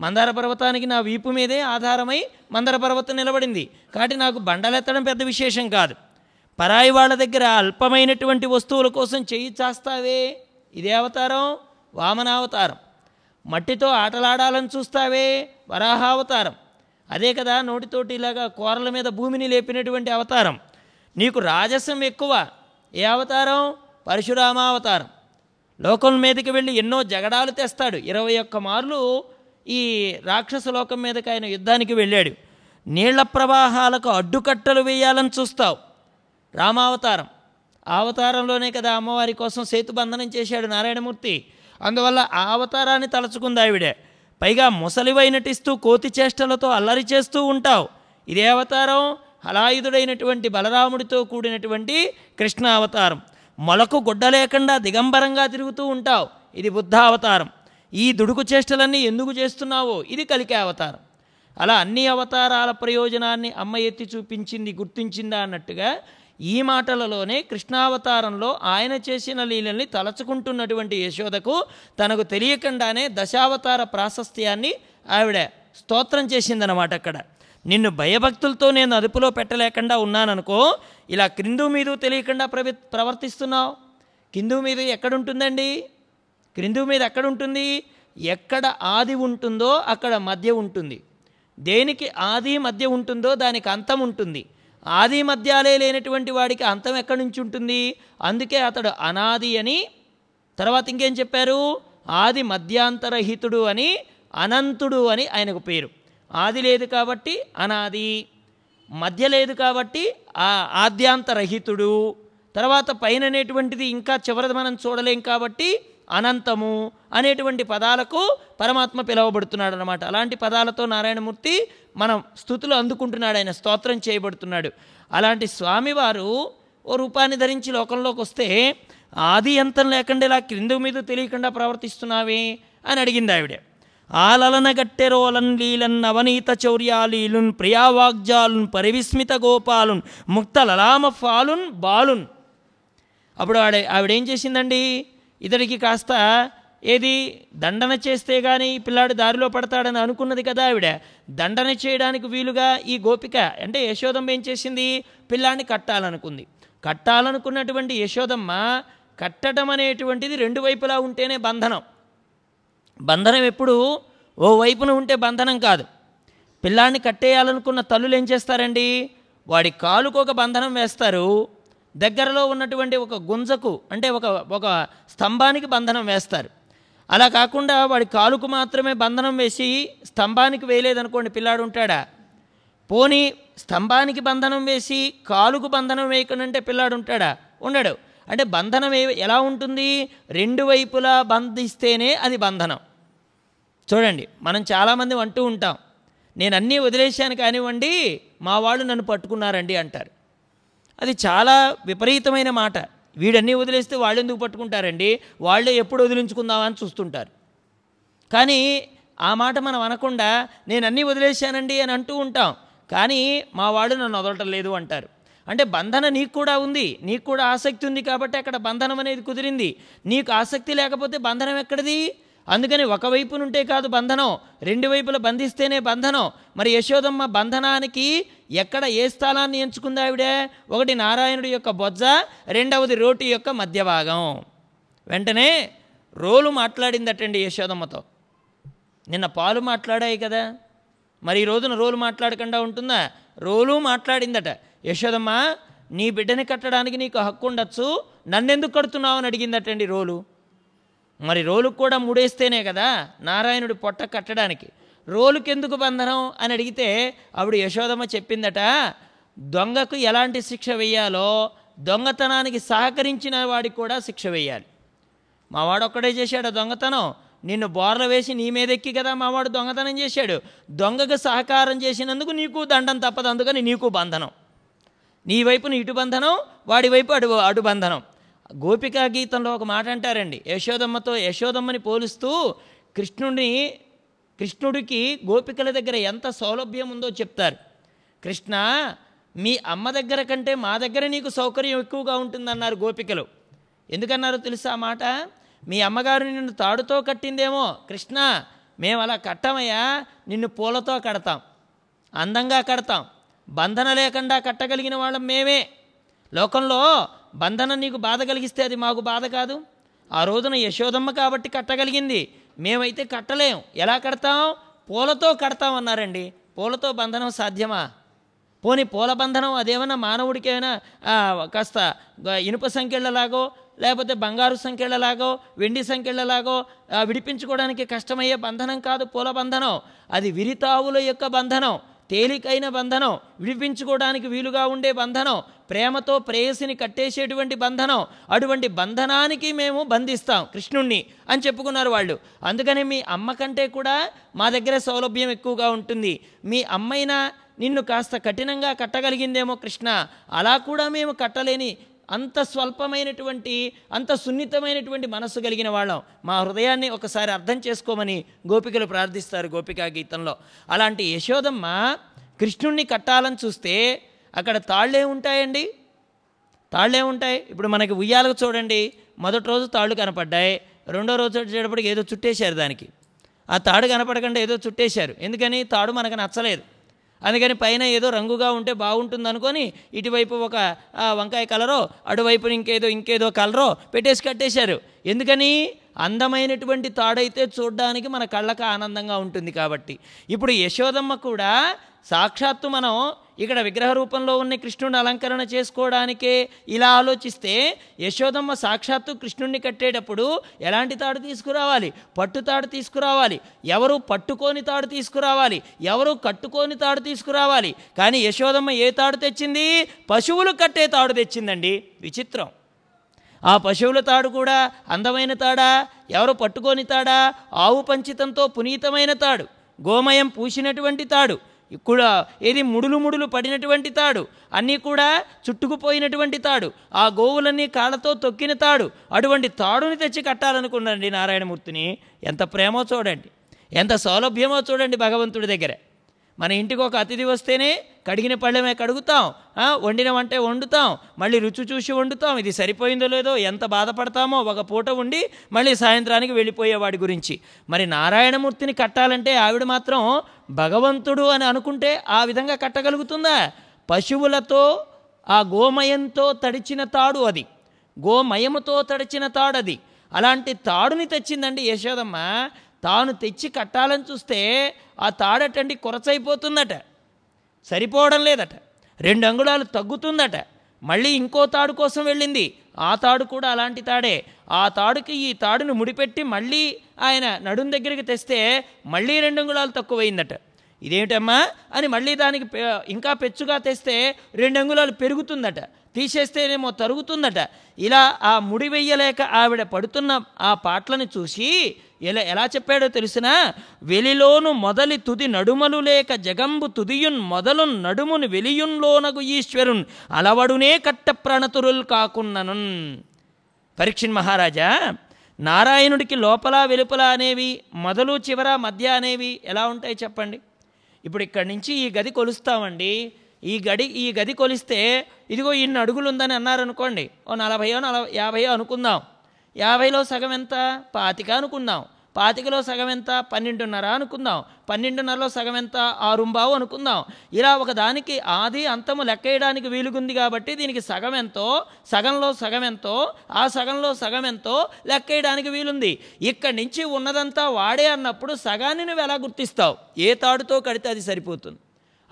మందార పర్వతానికి నా వీపు మీదే ఆధారమై మందర పర్వతం నిలబడింది. కాబట్టి నాకు బండలెత్తడం పెద్ద విశేషం కాదు. పరాయి వాళ్ళ దగ్గర అల్పమైనటువంటి వస్తువుల కోసం చెయ్యి చాస్తావే. ఇదే అవతారం? వామనావతారం. మట్టితో ఆటలాడాలని చూస్తావే? వరాహావతారం అదే కదా నోటితోటి ఇలాగా కూరల మీద భూమిని లేపినటువంటి అవతారం. నీకు రాజసం ఎక్కువ. ఏ అవతారం? పరశురామావతారం. లోకం మీదకి వెళ్ళి ఎన్నో జగడాలు తెస్తాడు. ఇరవై ఒక్క మార్లు ఈ రాక్షస లోకం మీదకి ఆయన యుద్ధానికి వెళ్ళాడు. నీళ్ళ ప్రవాహాలకు అడ్డుకట్టలు వేయాలని చూస్తావు. రామావతారం. అవతారంలోనే కదా అమ్మవారి కోసం సేతుబంధనం చేశాడు నారాయణమూర్తి. అందువల్ల ఆ అవతారాన్ని తలచుకుంది ఆవిడే. పైగా ముసలివై నటిస్తూ కోతి చేష్టలతో అల్లరి చేస్తూ ఉంటావు. ఇదే అవతారం హలాయుధుడైనటువంటి బలరాముడితో కూడినటువంటి కృష్ణ అవతారం. మొలకు గుడ్డ లేకుండా దిగంబరంగా తిరుగుతూ ఉంటావు. ఇది బుద్ధ అవతారం. ఈ దుడుకు చేష్టలన్నీ ఎందుకు చేస్తున్నావో ఇది కలికే అవతారం. అలా అన్ని అవతారాల ప్రయోజనాన్ని అమ్మ ఎత్తి చూపించింది గుర్తించిందా అన్నట్టుగా ఈ మాటలలోనే కృష్ణావతారంలో ఆయన చేసిన లీలల్ని తలచుకుంటున్నటువంటి యశోదకు తనకు తెలియకుండానే దశావతార ప్రాశస్త్యాన్ని ఆవిడ స్తోత్రం చేసిందనమాట అక్కడ. నిన్ను భయభక్తులతో నేను అదుపులో పెట్టలేకుండా ఉన్నాననుకో ఇలా క్రిందు మీదు తెలియకుండా ప్రవి ప్రవర్తిస్తున్నావు? కిందు మీద ఎక్కడుంటుందండి? క్రిందు మీద ఎక్కడుంటుంది? ఎక్కడ ఆది ఉంటుందో అక్కడ మధ్య ఉంటుంది. దేనికి ఆది మధ్య ఉంటుందో దానికి అంతం ఉంటుంది. ఆది మధ్యాలే లేనటువంటి వాడికి అంతం ఎక్కడి నుంచి ఉంటుంది? అందుకే అతడు అనాది అని తర్వాత ఇంకేం చెప్పారు? ఆది మధ్యాంతరహితుడు అని అనంతుడు అని ఆయనకు పేరు. ఆది లేదు కాబట్టి అనాది. మధ్య లేదు కాబట్టి ఆ ఆద్యాంతరహితుడు. తర్వాత పైన అనేటువంటిది ఇంకా చివరిది మనం చూడలేం కాబట్టి అనంతము అనేటువంటి పదాలకు పరమాత్మ పిలువబడుతున్నాడు అనమాట అలాంటి పదాలతో నారాయణమూర్తి మనం స్థుతులు అందుకుంటున్నాడు ఆయన స్తోత్రం చేయబడుతున్నాడు. అలాంటి స్వామివారు ఓ రూపాన్ని ధరించి లోకంలోకి వస్తే ఆది అంతం లేకుండా ఇలా క్రింద మీద తెలియకుండా ప్రవర్తిస్తున్నావే అని అడిగింది ఆవిడ. ఆలలన గట్టెరోలన్ లీలన్ అవనీత చౌర్యాలీలున్ ప్రియావాగ్జాలున్ పరివిస్మిత గోపాలున్ ముక్త లలామ ఫాలున్ బాలున్. అప్పుడు ఆవిడ ఆవిడేం చేసిందండి? ఇతడికి కాస్త ఏది? దండన చేస్తే కానీ ఈ పిల్లాడు దారిలో పడతాడని అనుకున్నది కదా ఆవిడ. దండన చేయడానికి వీలుగా ఈ గోపిక అంటే యశోదమ్మ ఏం చేసింది? పిల్లాన్ని కట్టాలనుకుంది. కట్టాలనుకున్నటువంటి యశోదమ్మ కట్టడం అనేటువంటిది రెండు వైపులా ఉంటేనే బంధనం. బంధనం ఎప్పుడు ఓ వైపున ఉంటే బంధనం కాదు. పిల్లాన్ని కట్టేయాలనుకున్న తల్లులు ఏం చేస్తారండి? వాడి కాలుకు ఒక బంధనం వేస్తారు. దగ్గరలో ఉన్నటువంటి ఒక గుంజకు అంటే ఒక ఒక స్తంభానికి బంధనం వేస్తారు. అలా కాకుండా వాడి కాలుకు మాత్రమే బంధనం వేసి స్తంభానికి వేయలేదనుకోండి పిల్లాడు ఉంటాడా? పోనీ స్తంభానికి బంధనం వేసి కాలుకు బంధనం వేయకుండా పిల్లాడు ఉంటాడా? ఉండడు. అంటే బంధనం ఏ ఎలా ఉంటుంది? రెండు వైపులా బంధిస్తేనే అది బంధనం. చూడండి మనం చాలామంది అంటూ ఉంటాం నేను అన్నీ వదిలేశాను కానివ్వండి మా వాళ్ళు నన్ను పట్టుకున్నారండి అంటారు. అది చాలా విపరీతమైన మాట. వీడన్నీ వదిలేస్తే వాళ్ళు ఎందుకు పట్టుకుంటారండి? వాళ్ళే ఎప్పుడు వదిలించుకుందామని చూస్తుంటారు. కానీ ఆ మాట మనం అనకుండా నేను అన్నీ వదిలేశానండి అని అంటూ ఉంటాం. కానీ మా వాడు నన్ను వదలటం లేదు అంటారు. అంటే బంధన నీకు కూడా ఉంది. నీకు కూడా ఆసక్తి ఉంది కాబట్టి అక్కడ బంధనం అనేది కుదిరింది. నీకు ఆసక్తి లేకపోతే బంధనం ఎక్కడిది? అందుకని ఒకవైపు నుంటే కాదు బంధనం రెండు వైపుల బంధిస్తేనే బంధనం. మరి యశోదమ్మ బంధనానికి ఎక్కడ ఏ స్థలాన్ని ఎంచుకుంది ఆవిడ? ఒకటి నారాయణుడి యొక్క బొజ్జ రెండవది రోటి యొక్క మధ్య భాగం వెంటనే రోలు మాట్లాడిందటండి యశోదమ్మతో. నిన్న పాలు మాట్లాడాయి కదా? మరి ఈ రోజున రోలు మాట్లాడకుండా ఉంటుందా? రోలు మాట్లాడిందట. యశోదమ్మ నీ బిడ్డని కట్టడానికి నీకు హక్కు ఉండొచ్చు నన్నెందుకు కడుతున్నావు అని అడిగిందటండి రోలు. మరి రోలుకు కూడా ముడేస్తేనే కదా నారాయణుడి పొట్ట కట్టడానికి. రోలుకెందుకు బంధనం అని అడిగితే ఆవిడ యశోదమ్మ చెప్పిందట దొంగకు ఎలాంటి శిక్ష వేయాలో దొంగతనానికి సహకరించిన వాడికి కూడా శిక్ష వేయాలి. మావాడు ఒక్కడే చేశాడు ఆ దొంగతనం. నిన్ను బోర్ల వేసి నీ మీదెక్కి కదా మావాడు దొంగతనం చేశాడు. దొంగకు సహకారం చేసినందుకు నీకు దండం తప్పదు అందుకని నీకు బంధనం. నీ వైపున ఇటు బంధనం వాడి వైపు అటు అటు బంధనం. గోపికా గీతంలో ఒక మాట అంటారండి. యశోదమ్మతో యశోదమ్మని పోలుస్తూ కృష్ణుడిని కృష్ణుడికి గోపికల దగ్గర ఎంత సౌలభ్యం ఉందో చెప్తారు. కృష్ణ మీ అమ్మ దగ్గర కంటే మా దగ్గర నీకు సౌకర్యం ఎక్కువగా ఉంటుందన్నారు గోపికలు. ఎందుకన్నారో తెలుసా మాట? మీ అమ్మగారు నిన్ను తాడుతో కట్టిందేమో. కృష్ణ మేము అలా కట్టమయ్యా నిన్ను పూలతో కడతాం. అందంగా కడతాం. బంధన లేకుండా కట్టగలిగిన వాళ్ళం మేమే. లోకంలో బంధనం నీకు బాధ కలిగిస్తే అది మాకు బాధ కాదు. ఆ రోజున యశోదమ్మ కాబట్టి కట్టగలిగింది. మేమైతే కట్టలేం. ఎలా కడతాం? పూలతో కడతామన్నారండి పూలతో బంధనం సాధ్యమా? పోని పూల బంధనం అదేమన్నా మానవుడికైనా కాస్త ఇనుప సంఖ్యలలాగో లేకపోతే బంగారు సంఖ్యలలాగో వెండి సంఖ్యలలాగో విడిపించుకోవడానికి కష్టమయ్యే బంధనం కాదు పూల బంధనం. అది విరితావుల యొక్క బంధనం. తేలికైన బంధనం విడిపించుకోవడానికి వీలుగా ఉండే బంధనం ప్రేమతో ప్రేయసిని కట్టేసేటువంటి బంధనం అటువంటి బంధనానికి మేము బంధిస్తాం కృష్ణుణ్ణి అని చెప్పుకున్నారు వాళ్ళు. అందుకని మీ అమ్మ కంటే కూడా మా దగ్గర సౌలభ్యం ఎక్కువగా ఉంటుంది. మీ అమ్మైనా నిన్ను కాస్త కఠినంగా కట్టగలిగిందేమో కృష్ణ అలా కూడా మేము కట్టలేని అంత స్వల్పమైనటువంటి అంత సున్నితమైనటువంటి మనస్సు కలిగిన వాళ్ళం. మా హృదయాన్ని ఒకసారి అర్థం చేసుకోమని గోపికలు ప్రార్థిస్తారు గోపికా గీతంలో. అలాంటి యశోదమ్మ కృష్ణుణ్ణి కట్టాలని చూస్తే అక్కడ తాళ్ళే ఉంటాయండి? తాళ్ళే ఉంటాయి. ఇప్పుడు మనకి ఉయ్యాలకు చూడండి. మొదటి రోజు తాళ్ళు కనపడ్డాయి. రెండో రోజు వచ్చేటప్పటికి ఏదో చుట్టేశారు దానికి. ఆ తాడు కనపడకుండా ఏదో చుట్టేశారు. ఎందుకని? తాడు మనకు నచ్చలేదు. అందుకని పైన ఏదో రంగుగా ఉంటే బాగుంటుంది అనుకొని ఇటువైపు ఒక వంకాయ కలరో అటువైపు ఇంకేదో ఇంకేదో కలరో పెట్టేసి కట్టేశారు. ఎందుకని? అందమైనటువంటి తాడైతే చూడడానికి మన కళ్ళకు ఆనందంగా ఉంటుంది కాబట్టి. ఇప్పుడు యశోదమ్మ కూడా సాక్షాత్తు మనం ఇక్కడ విగ్రహ రూపంలో ఉన్న కృష్ణుడిని అలంకరణ చేసుకోవడానికే ఇలా ఆలోచిస్తే యశోదమ్మ సాక్షాత్తు కృష్ణుడిని కట్టేటప్పుడు ఎలాంటి తాడు తీసుకురావాలి? పట్టు తాడు తీసుకురావాలి. ఎవరు పట్టుకోని తాడు తీసుకురావాలి? ఎవరు కట్టుకోని తాడు తీసుకురావాలి? కానీ యశోదమ్మ ఏ తాడు తెచ్చింది? పశువులు కట్టే తాడు తెచ్చిందండి. విచిత్రం. ఆ పశువుల తాడు కూడా అందమైన తాడా? ఎవరు పట్టుకోని తాడా? ఆవు పంచితంతో పునీతమైన తాడు. గోమయం పూసినటువంటి తాడు. కూడా ఏది ముడులు ముడులు పడినటువంటి తాడు అన్నీ కూడా చుట్టుకుపోయినటువంటి తాడు ఆ గోవులన్నీ కాళ్ళతో తొక్కిన తాడు అటువంటి తాడుని తెచ్చి కట్టాలనుకున్నారండి నారాయణమూర్తిని. ఎంత ప్రేమో చూడండి ఎంత సౌలభ్యమో చూడండి భగవంతుడి దగ్గర. మన ఇంటికి ఒక అతిథి వస్తేనే కడిగిన పళ్ళమే కడుగుతాం వండిన వంటే వండుతాం మళ్ళీ రుచి చూసి వండుతాం. ఇది సరిపోయిందో లేదో ఎంత బాధపడతామో ఒక పూట ఉండి మళ్ళీ సాయంత్రానికి వెళ్ళిపోయేవాడి గురించి. మరి నారాయణమూర్తిని కట్టాలంటే ఆవిడ మాత్రం భగవంతుడు అని అనుకుంటే ఆ విధంగా కట్టగలుగుతుందా? పశువులతో ఆ గోమయంతో తడిచిన తాడు అది. గోమయముతో తడిచిన తాడు అది అలాంటి తాడుని తెచ్చిందండి యశోదమ్మ. తాను తెచ్చి కట్టాలని చూస్తే ఆ తాడటండి కొరచైపోతుందట. సరిపోవడం లేదట. రెండు అంగుళాలు తగ్గుతుందట. మళ్ళీ ఇంకో తాడు కోసం వెళ్ళింది. ఆ తాడు కూడా అలాంటి తాడే. ఆ తాడుకి ఈ తాడును ముడిపెట్టి మళ్ళీ ఆయన నడుం దగ్గరికి తెస్తే మళ్ళీ రెండు అంగుళాలు తక్కువైందట. ఇదేమిటమ్మా? అని మళ్ళీ దానికి పె- ఇంకా పెచ్చుగా తెస్తే రెండు అంగుళాలు పెరుగుతుందట. తీసేస్తేనేమో తరుగుతుందట. ఇలా ఆ ముడి వెయ్యలేక ఆవిడ పడుతున్న ఆ పాటలను చూసి ఎలా ఎలా చెప్పాడో తెలిసినా వెలిలోను మొదలి తుది నడుమలు లేక జగంబు తుదియున్ మొదలున్ నడుమును వెలియున్లోనగు ఈశ్వరున్ అలవడునే కట్ట ప్రణతురుల్ కాకున్ననున్. పరీక్షణ్ మహారాజా నారాయణుడికి లోపల వెలుపల అనేవి మొదలు చివర మధ్య అనేవి ఎలా ఉంటాయి చెప్పండి? ఇప్పుడు ఇక్కడి నుంచి ఈ గది కొలుస్తామండి. ఈ గడి ఈ గది కొలిస్తే ఇదిగో ఇన్ని అడుగులు ఉందని అన్నారనుకోండి ఓ నలభయో నలభై యాభయో అనుకుందాం. యాభైలో సగం ఎంత? పాతిక అనుకుందాం. పాతికలో సగం ఎంత? పన్నెండున్నర అనుకుందాం. పన్నెండున్నరలో సగం ఎంత? ఆరుంబావు అనుకుందాం. ఇలా ఒకదానికి ఆది అంతము లెక్కేయడానికి వీలుగుంది కాబట్టి దీనికి సగం ఎంతో సగంలో సగం ఎంతో ఆ సగంలో సగం ఎంతో లెక్కేయడానికి వీలుంది. ఇక్కడి నుంచి ఉన్నదంతా వాడే అన్నప్పుడు సగాన్ని నువ్వు ఎలా గుర్తిస్తావు? ఏ తాడుతో కడితే అది సరిపోతుంది.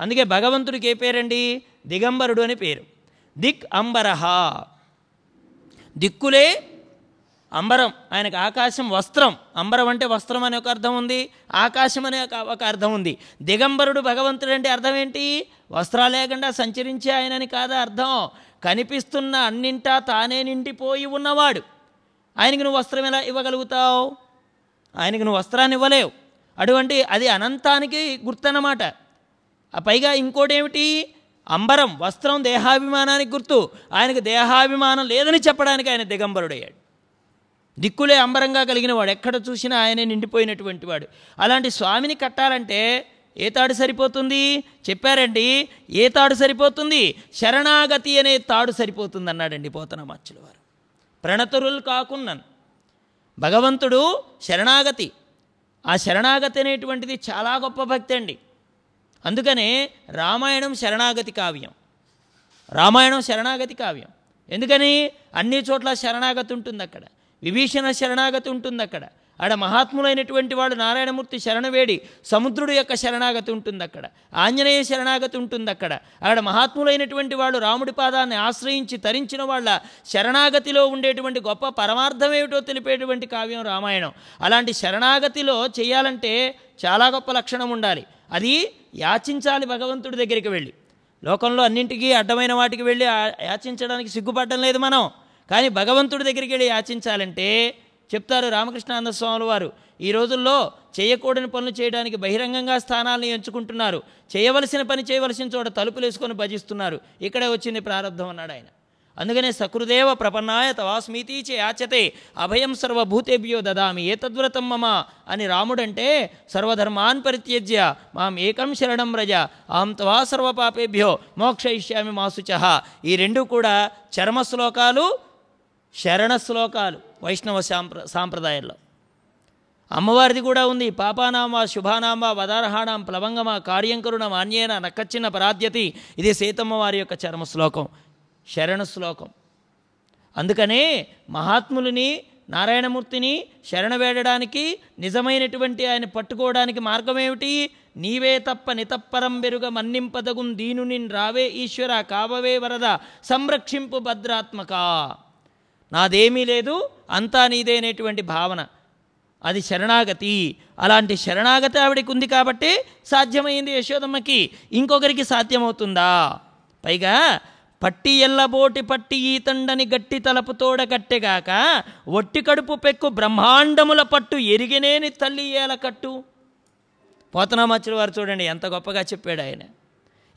అందుకే భగవంతుడికి ఏ పేరండి? దిగంబరుడు అని పేరు. దిక్ అంబరహ. దిక్కులే అంబరం ఆయనకు ఆకాశం వస్త్రం. అంబరం అంటే వస్త్రం అనే ఒక అర్థం ఉంది ఆకాశం అనే ఒక- ఒక అర్థం ఉంది. దిగంబరుడు భగవంతుడు అంటే అర్థం ఏంటి? వస్త్రాలు లేకుండా సంచరించే ఆయనని కాదా అర్థం? కనిపిస్తున్న అన్నింటా తానే నిండిపోయి ఉన్నవాడు. ఆయనకి నువ్వు వస్త్రం ఎలా ఇవ్వగలుగుతావు? ఆయనకి నువ్వు వస్త్రాన్ని ఇవ్వలేవు. అటువంటి అది అనంతానికి గుర్తన్నమాట. పైగా ఇంకోటి ఏమిటి అంబరం వస్త్రం దేహాభిమానానికి గుర్తు. ఆయనకు దేహాభిమానం లేదని చెప్పడానికి ఆయన దిగంబరుడయ్యాడు. దిక్కులే అంబరంగా కలిగిన వాడు. ఎక్కడ చూసినా ఆయనే నిండిపోయినటువంటి వాడు. అలాంటి స్వామిని కట్టాలంటే ఏ తాడు సరిపోతుంది? చెప్పారండి ఏ తాడు సరిపోతుంది? శరణాగతి అనే తాడు సరిపోతుంది అన్నాడండి పోతనమాచుల వారు. ప్రణతురులు కాకున్నాను. భగవంతుడు శరణాగతి. ఆ శరణాగతి అనేటువంటిది చాలా గొప్ప భక్తి అండి. అందుకనే రామాయణం శరణాగతి కావ్యం. రామాయణం శరణాగతి కావ్యం. ఎందుకని? అన్ని చోట్ల శరణాగతి ఉంటుంది అక్కడ విభీషణ శరణాగతి ఉంటుంది అక్కడ ఆడ మహాత్ములైనటువంటి వాడు నారాయణమూర్తి శరణవేడి సముద్రుడు యొక్క శరణాగతి ఉంటుంది అక్కడ ఆంజనేయ శరణాగతి ఉంటుంది అక్కడ ఆడ మహాత్ములైనటువంటి వాడు రాముడి పాదాన్ని ఆశ్రయించి తరించిన వాళ్ళ శరణాగతిలో ఉండేటువంటి గొప్ప పరమార్థం ఏమిటో తెలిపేటువంటి కావ్యం రామాయణం. అలాంటి శరణాగతిలో చేయాలంటే చాలా గొప్ప లక్షణం ఉండాలి. అది యాచించాలి భగవంతుడి దగ్గరికి వెళ్ళి. లోకంలో అన్నింటికీ అడ్డమైన వాటికి వెళ్ళి యాచించడానికి సిగ్గుపడడం లేదు మనం. కానీ భగవంతుడి దగ్గరికి వెళ్ళి యాచించాలంటే చెప్తారు రామకృష్ణానంద స్వాముల వారు ఈ రోజుల్లో చేయకూడని పనులు చేయడానికి బహిరంగంగా స్థానాలను ఎంచుకుంటున్నారు. చేయవలసిన పని చేయవలసిన చోట తలుపులు వేసుకొని భజిస్తున్నారు. ఇక్కడే వచ్చింది ప్రారంభం అన్నాడు ఆయన. అందుకనే సకృదేవ ప్రపన్నాయ తవాస్మీతి చే యాచతే అభయం సర్వభూతేభ్యో దదామి ఏతద్వ్రతం మమ అని రాముడంటే సర్వధర్మాన్ పరిత్యజ్య మాం ఏకం శరణం రజ అహం తవా సర్వపాపేభ్యో మోక్షయిష్యామి మాసుచ. ఈ రెండు కూడా చర్మ శ్లోకాలు శరణ శ్లోకాలు వైష్ణవ సాంప్ర సాంప్రదాయంలో. అమ్మవారిది కూడా ఉంది. పాపానామ శుభానామ వదార్హాణం ప్లవంగమ కార్యంకరుణ మాన్యేన నక్కచ్చిన పరాధ్యతి. ఇది సీతమ్మ వారి యొక్క చర్మ శ్లోకం శరణ శ్లోకం అందుకనే మహాత్ములని నారాయణమూర్తిని శరణ వేడడానికి నిజమైనటువంటి ఆయన పట్టుకోవడానికి మార్గం ఏమిటి నీవే తప్ప నితప్పరం బెరుగ మన్నింపదగుం దీనుని రావే ఈశ్వర కావవే వరద సంరక్షింపు భద్రాత్మక. నాదేమీ లేదు అంతా నీదే అనేటువంటి భావన. అది శరణాగతి. అలాంటి శరణాగతి ఆవిడకి ఉంది కాబట్టి సాధ్యమైంది యశోదమ్మకి. ఇంకొకరికి సాధ్యమవుతుందా? పైగా పట్టి ఎల్లబోటి పట్టి ఈతండని గట్టి తలపు తోడగట్టెగాక ఒట్టి కడుపు పెక్కు బ్రహ్మాండముల పట్టు ఎరిగినేని తల్లి ఏల కట్టు. పోతనామాచుల వారు చూడండి ఎంత గొప్పగా చెప్పాడు ఆయన.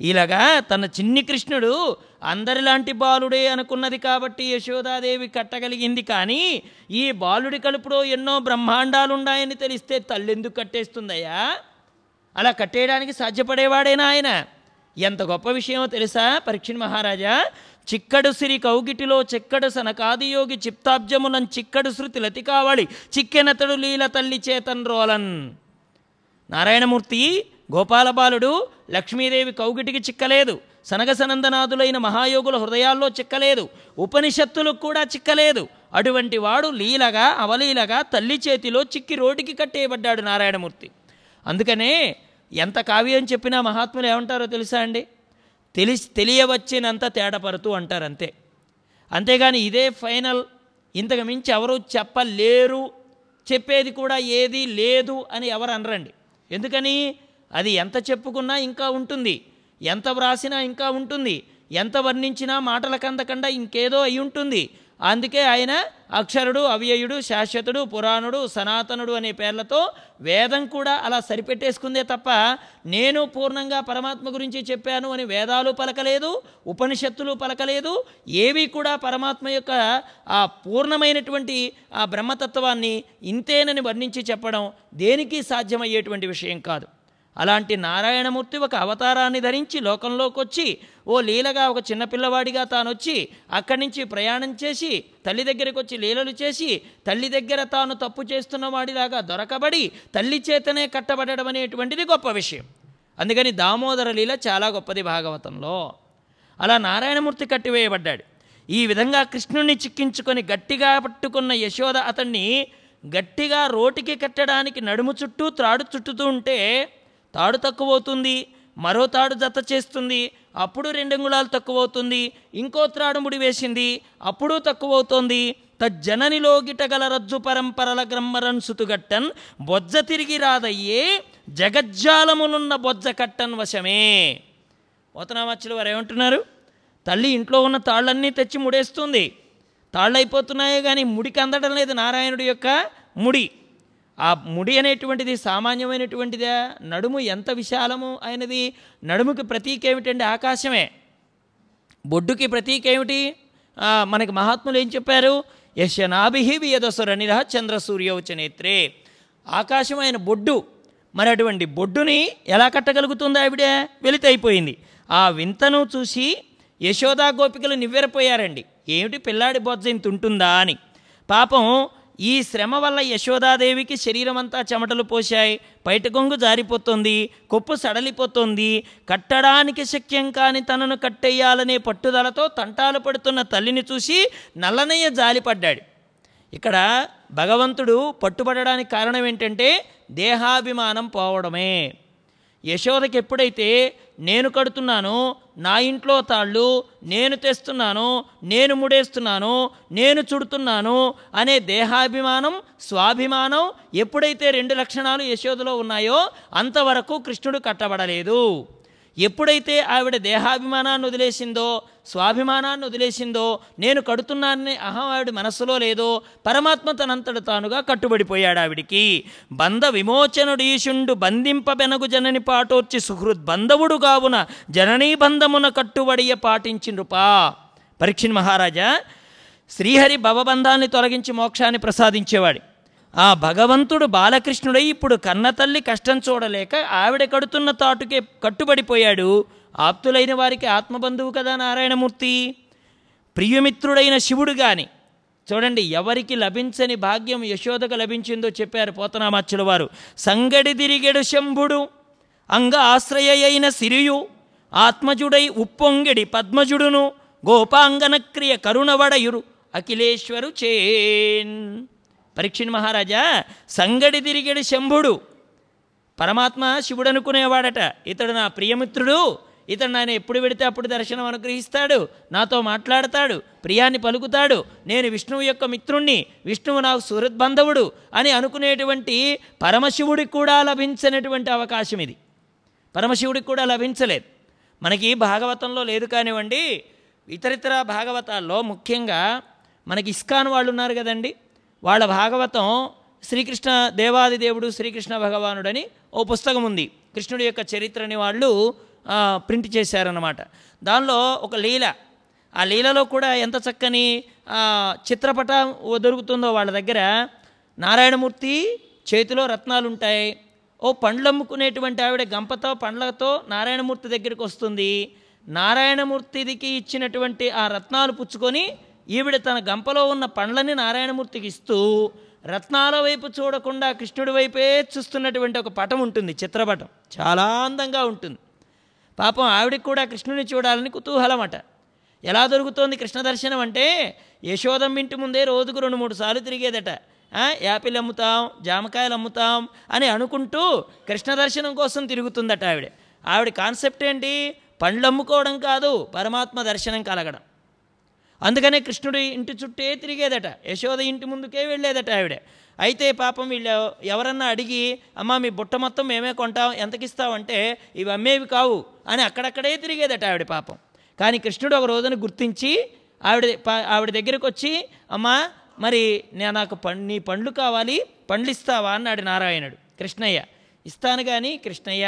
ఇలాగా తన చిన్ని కృష్ణుడు అందరిలాంటి బాలుడే అనుకున్నది కాబట్టి యశోదాదేవి కట్టగలిగింది కానీ ఈ బాలుడి కలుపులో ఎన్నో బ్రహ్మాండాలున్నాయని తెలిస్తే తల్లెందుకు కట్టేస్తుందయ్యా? అలా కట్టేయడానికి సాధ్యపడేవాడేనా ఆయన? ఎంత గొప్ప విషయమో తెలుసా పరీక్షణ మహారాజా? చిక్కడు సిరి కౌగిటిలో చిక్కడు సనకాదియోగి చిప్తాబ్జమున చిక్కడు శృతి లతి కావాలి చిక్కెనతడు లీల తల్లి చేతన్ రోలన్. నారాయణమూర్తి గోపాలబాలుడు లక్ష్మీదేవి కౌగిటికి చిక్కలేదు సనగసనందనాథులైన మహాయోగుల హృదయాల్లో చిక్కలేదు ఉపనిషత్తులకు కూడా చిక్కలేదు. అటువంటి వాడు లీలగా అవలీలగా తల్లి చేతిలో చిక్కి రోటికి కట్టేయబడ్డాడు నారాయణమూర్తి. అందుకనే ఎంత కావ్యం చెప్పినా మహాత్ములు ఏమంటారో తెలుసా అండి? తెలిసి తెలియవచ్చినంత తేడపరుతూ అంటారు అంతే అంతేగాని ఇదే ఫైనల్. ఇంతకు మించి ఎవరు చెప్పలేరు చెప్పేది కూడా ఏది లేదు అని ఎవరు అనరండి. ఎందుకని? అది ఎంత చెప్పుకున్నా ఇంకా ఉంటుంది. ఎంత వ్రాసినా ఇంకా ఉంటుంది. ఎంత వర్ణించినా మాటల కందకుండా ఇంకేదో అయి ఉంటుంది. అందుకే ఆయన అక్షరుడు అవ్యయుడు శాశ్వతుడు పురాణుడు సనాతనుడు అనే పేర్లతో వేదం కూడా అలా సరిపెట్టేసుకుందే తప్ప నేను పూర్ణంగా పరమాత్మ గురించి చెప్పాను అని వేదాలు పలకలేదు ఉపనిషత్తులు పలకలేదు ఏవి కూడా పరమాత్మ యొక్క ఆ పూర్ణమైనటువంటి ఆ బ్రహ్మతత్వాన్ని ఇంతేనని వర్ణించి చెప్పడం దేనికి సాధ్యమయ్యేటువంటి విషయం కాదు. అలాంటి నారాయణమూర్తి ఒక అవతారాన్ని ధరించి లోకంలోకి వచ్చి ఓ లీలగా ఒక చిన్నపిల్లవాడిగా తాను వచ్చి అక్కడి నుంచి ప్రయాణం చేసి తల్లి దగ్గరికి వచ్చి లీలలు చేసి తల్లి దగ్గర తాను తప్పు చేస్తున్న వాడిలాగా దొరకబడి తల్లి చేతనే కట్టబడడం అనేటువంటిది గొప్ప విషయం. అందుకని దామోదర లీల చాలా గొప్పది భాగవతంలో. అలా నారాయణమూర్తి కట్టివేయబడ్డాడు. ఈ విధంగా కృష్ణుణ్ణి చిక్కించుకొని గట్టిగా పట్టుకున్న యశోద అతన్ని గట్టిగా రోటికి కట్టడానికి నడుము చుట్టూ త్రాడు చుట్టుతూ ఉంటే తాడు తక్కువ అవుతుంది మరో తాడు జత చేస్తుంది అప్పుడు రెండు అంగుళాలు తక్కువ అవుతుంది ఇంకో త్రాడు ముడి వేసింది అప్పుడు తక్కువవుతోంది. తజ్జననిలో గిటగల రజ్జు పరంపరల గ్రహ్మరన్ సుతుగట్టన్ బొజ్జ తిరిగి రాదయ్యే జగజ్జాలమునున్న బొజ్జ కట్టన్ వశమే. పోతనామచ్చులు వారు ఏమంటున్నారు? తల్లి ఇంట్లో ఉన్న తాళ్ళన్నీ తెచ్చి ముడేస్తుంది. తాళ్ళు అయిపోతున్నాయే కానీ ముడికి అందడం లేదు నారాయణుడి యొక్క ముడి. ఆ ముడి అనేటువంటిది సామాన్యమైనటువంటిదా? నడుము ఎంత విశాలము అయినది? నడుముకి ప్రతీక ఏమిటండి? ఆకాశమే. బొడ్డుకి ప్రతీక ఏమిటి? మనకి మహాత్ములు ఏం చెప్పారు? యశనాభి వియదసురనిర చంద్ర సూర్యోచ నేత్రే. ఆకాశమైన బొడ్డు మరి అటువంటి బొడ్డుని ఎలా కట్టగలుగుతుంది ఆవిడ? వెలితి అయిపోయింది ఆ వింతను చూసి యశోదా గోపికలు నివ్వెరపోయారండి. ఏమిటి పిల్లాడి బొజ్జ ఇంత ఉంటుందా అని. పాపం ఈ శ్రమ వల్ల యశోదాదేవికి శరీరం అంతా చెమటలు పోశాయి. బయట కొంగు జారిపోతుంది కొప్పు సడలిపోతుంది. కట్టడానికి శక్యం కాని తనను కట్టేయాలనే పట్టుదలతో తంటాలు పడుతున్న తల్లిని చూసి నల్లనయ్య జాలిపడ్డాడు. ఇక్కడ భగవంతుడు పట్టుబడడానికి కారణం ఏంటంటే దేహాభిమానం పోవడమే. యశోదకి ఎప్పుడైతే నేను కడుతున్నాను నా ఇంట్లో తాళ్ళు నేను తెస్తున్నాను నేను ముడేస్తున్నాను నేను చుడుతున్నాను అనే దేహాభిమానం స్వాభిమానం ఎప్పుడైతే రెండు లక్షణాలు యశోదలో ఉన్నాయో అంతవరకు కృష్ణుడు కట్టబడలేదు. ఎప్పుడైతే ఆవిడ దేహాభిమానాన్ని వదిలేసిందో స్వాభిమానాన్ని వదిలేసిందో నేను కడుతున్నానని అహం ఆవిడ మనస్సులో లేదో పరమాత్మ తనంతడు తానుగా కట్టుబడిపోయాడు ఆవిడికి. బంధ విమోచనుడీశుండు బంధింపబెనగు జనని పాటోర్చి సుహృద్ బంధవుడు కావున జననీ బంధమున కట్టుబడియ పాటించిండ్రుపా పరీక్షిన్ మహారాజా శ్రీహరి భవబంధాన్ని తొలగించి మోక్షాన్ని ప్రసాదించేవాడు. ఆ భగవంతుడు బాలకృష్ణుడై ఇప్పుడు కన్నతల్లి కష్టం చూడలేక ఆవిడ కడుతున్న తాటుకే కట్టుబడిపోయాడు. ఆప్తులైన వారికి ఆత్మబంధువు కదా నారాయణమూర్తి? ప్రియమిత్రుడైన శివుడు గాని చూడండి ఎవరికి లభించని భాగ్యం యశోదకు లభించిందో చెప్పారు పోతనామాచ్యుల వారు. సంగడి తిరిగెడు శంభుడు అంగ ఆశ్రయైన సిరియు ఆత్మజుడై ఉప్పొంగిడి పద్మజుడును గోపాంగనక్రియ కరుణవడయురు అఖిలేశ్వరు చేన్. పరీక్షిణ్ మహారాజా సంగడి తిరిగెడు శంభుడు. పరమాత్మ శివుడు అనుకునేవాడట ఇతడు నా ప్రియమిత్రుడు. ఇతడు ఆయన ఎప్పుడు పెడితే అప్పుడు దర్శనం అనుగ్రహిస్తాడు. నాతో మాట్లాడతాడు. ప్రియాన్ని పలుకుతాడు. నేను విష్ణువు యొక్క మిత్రుణ్ణి. విష్ణువు నాకు సుహృద్బంధవుడు అని అనుకునేటువంటి పరమశివుడికి కూడా లభించినటువంటి అవకాశం ఇది పరమశివుడికి కూడా లభించలేదు. మనకి భాగవతంలో లేదు కానివ్వండి ఇతరితర భాగవతాల్లో ముఖ్యంగా మనకి ఇస్కాన్ వాళ్ళు ఉన్నారు కదండి. వాళ్ళ భాగవతం శ్రీకృష్ణ దేవాది దేవుడు శ్రీకృష్ణ భగవానుడని ఓ పుస్తకం ఉంది. కృష్ణుడి యొక్క చరిత్రని వాళ్ళు ప్రింట్ చేశారన్నమాట. దానిలో ఒక లీల. ఆ లీలలో కూడా ఎంత చక్కని చిత్రపటం దొరుకుతుందో వాళ్ళ దగ్గర. నారాయణమూర్తి చేతిలో రత్నాలు ఉంటాయి ఓ పండ్లు అమ్ముకునేటువంటి ఆవిడ గంపతో పండ్లతో నారాయణమూర్తి దగ్గరికి వస్తుంది. నారాయణమూర్తికి ఇచ్చినటువంటి ఆ రత్నాలు పుచ్చుకొని ఈవిడ తన గంపలో ఉన్న పండ్లని నారాయణమూర్తికి ఇస్తూ రత్నాల వైపు చూడకుండా కృష్ణుడి వైపే చూస్తున్నటువంటి ఒక పటం ఉంటుంది చిత్రపటం. చాలా అందంగా ఉంటుంది. పాపం ఆవిడకి కూడా కృష్ణుని చూడాలని కుతూహలం అట ఎలా దొరుకుతోంది కృష్ణ దర్శనం అంటే యశోదం ఇంటి ముందే రోజుకు రెండు మూడు సార్లు తిరిగేదట. యాపిల్ అమ్ముతాం జామకాయలు అమ్ముతాం అని అనుకుంటూ కృష్ణ దర్శనం కోసం తిరుగుతుందట ఆవిడ. ఆవిడ కాన్సెప్ట్ ఏంటి? పండ్లు అమ్ముకోవడం కాదు పరమాత్మ దర్శనం కలగడం. అందుకనే కృష్ణుడి ఇంటి చుట్టే తిరిగేదట. యశోద ఇంటి ముందుకే వెళ్ళేదట ఆవిడ. అయితే పాపం వీళ్ళు ఎవరన్నా అడిగి అమ్మ మీ బుట్ట మొత్తం మేమే కొంటాం ఎంతకిస్తావంటే ఇవి అమ్మేవి కావు అని అక్కడక్కడే తిరిగేదట ఆవిడ పాపం. కానీ కృష్ణుడు ఒక రోజున గుర్తించి ఆవిడ ఆవిడ దగ్గరకు వచ్చి అమ్మా మరి నేను నాకు పండ్ నీ పండ్లు కావాలి పండ్లు ఇస్తావా అన్నాడు నారాయణుడు. కృష్ణయ్య ఇస్తాను కానీ కృష్ణయ్య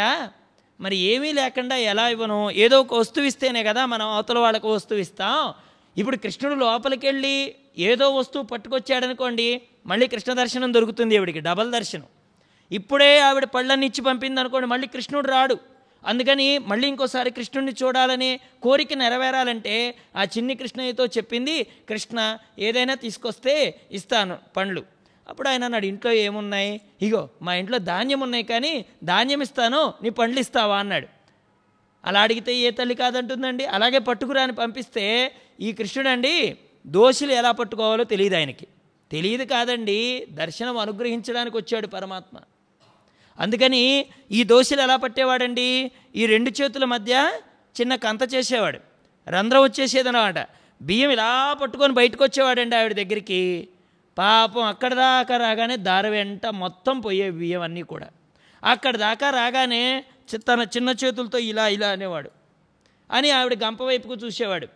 మరి ఏమీ లేకుండా ఎలా ఇవ్వను? ఏదో ఒక వస్తువు ఇస్తేనే కదా మనం అవతల వాళ్ళకు వస్తువు ఇస్తాం. ఇప్పుడు కృష్ణుడు లోపలికి వెళ్ళి ఏదో వస్తువు పట్టుకొచ్చాడనుకోండి మళ్ళీ కృష్ణ దర్శనం దొరుకుతుంది ఆవిడికి డబల్ దర్శనం. ఇప్పుడే ఆవిడ పళ్ళని ఇచ్చి పంపింది అనుకోండి మళ్ళీ కృష్ణుడు రాడు. అందుకని మళ్ళీ ఇంకోసారి కృష్ణుడిని చూడాలని కోరిక నెరవేరాలంటే ఆ చిన్ని కృష్ణయ్యతో చెప్పింది కృష్ణ ఏదైనా తీసుకొస్తే ఇస్తాను పండ్లు. అప్పుడు ఆయన అన్నాడు ఇంట్లో ఏమున్నాయి? ఇగో మా ఇంట్లో ధాన్యం ఉన్నాయి కానీ ధాన్యం ఇస్తాను నీ పండ్లు ఇస్తావా అన్నాడు. అలా అడిగితే ఏ తల్లి కాదంటుందండి? అలాగే పట్టుకురాని పంపిస్తే ఈ కృష్ణుడండి దోషులు ఎలా పట్టుకోవాలో తెలియదు ఆయనకి. తెలియదు కాదండి దర్శనం అనుగ్రహించడానికి వచ్చాడు పరమాత్మ. అందుకని ఈ దోషులు ఎలా పట్టేవాడండి? ఈ రెండు చేతుల మధ్య చిన్న కంత చేసేవాడు. రంధ్రం వచ్చేసేదనమాట బియ్యం ఇలా పట్టుకొని బయటకు వచ్చేవాడండి ఆవిడ దగ్గరికి. పాపం అక్కడ దాకా రాగానే దారి వెంట మొత్తం పోయే బియ్యం అన్నీ కూడా. అక్కడ దాకా రాగానే తన చిన్న చేతులతో ఇలా ఇలా అనేవాడు. అని ఆవిడ గంప వైపుకు చూసేవాడు.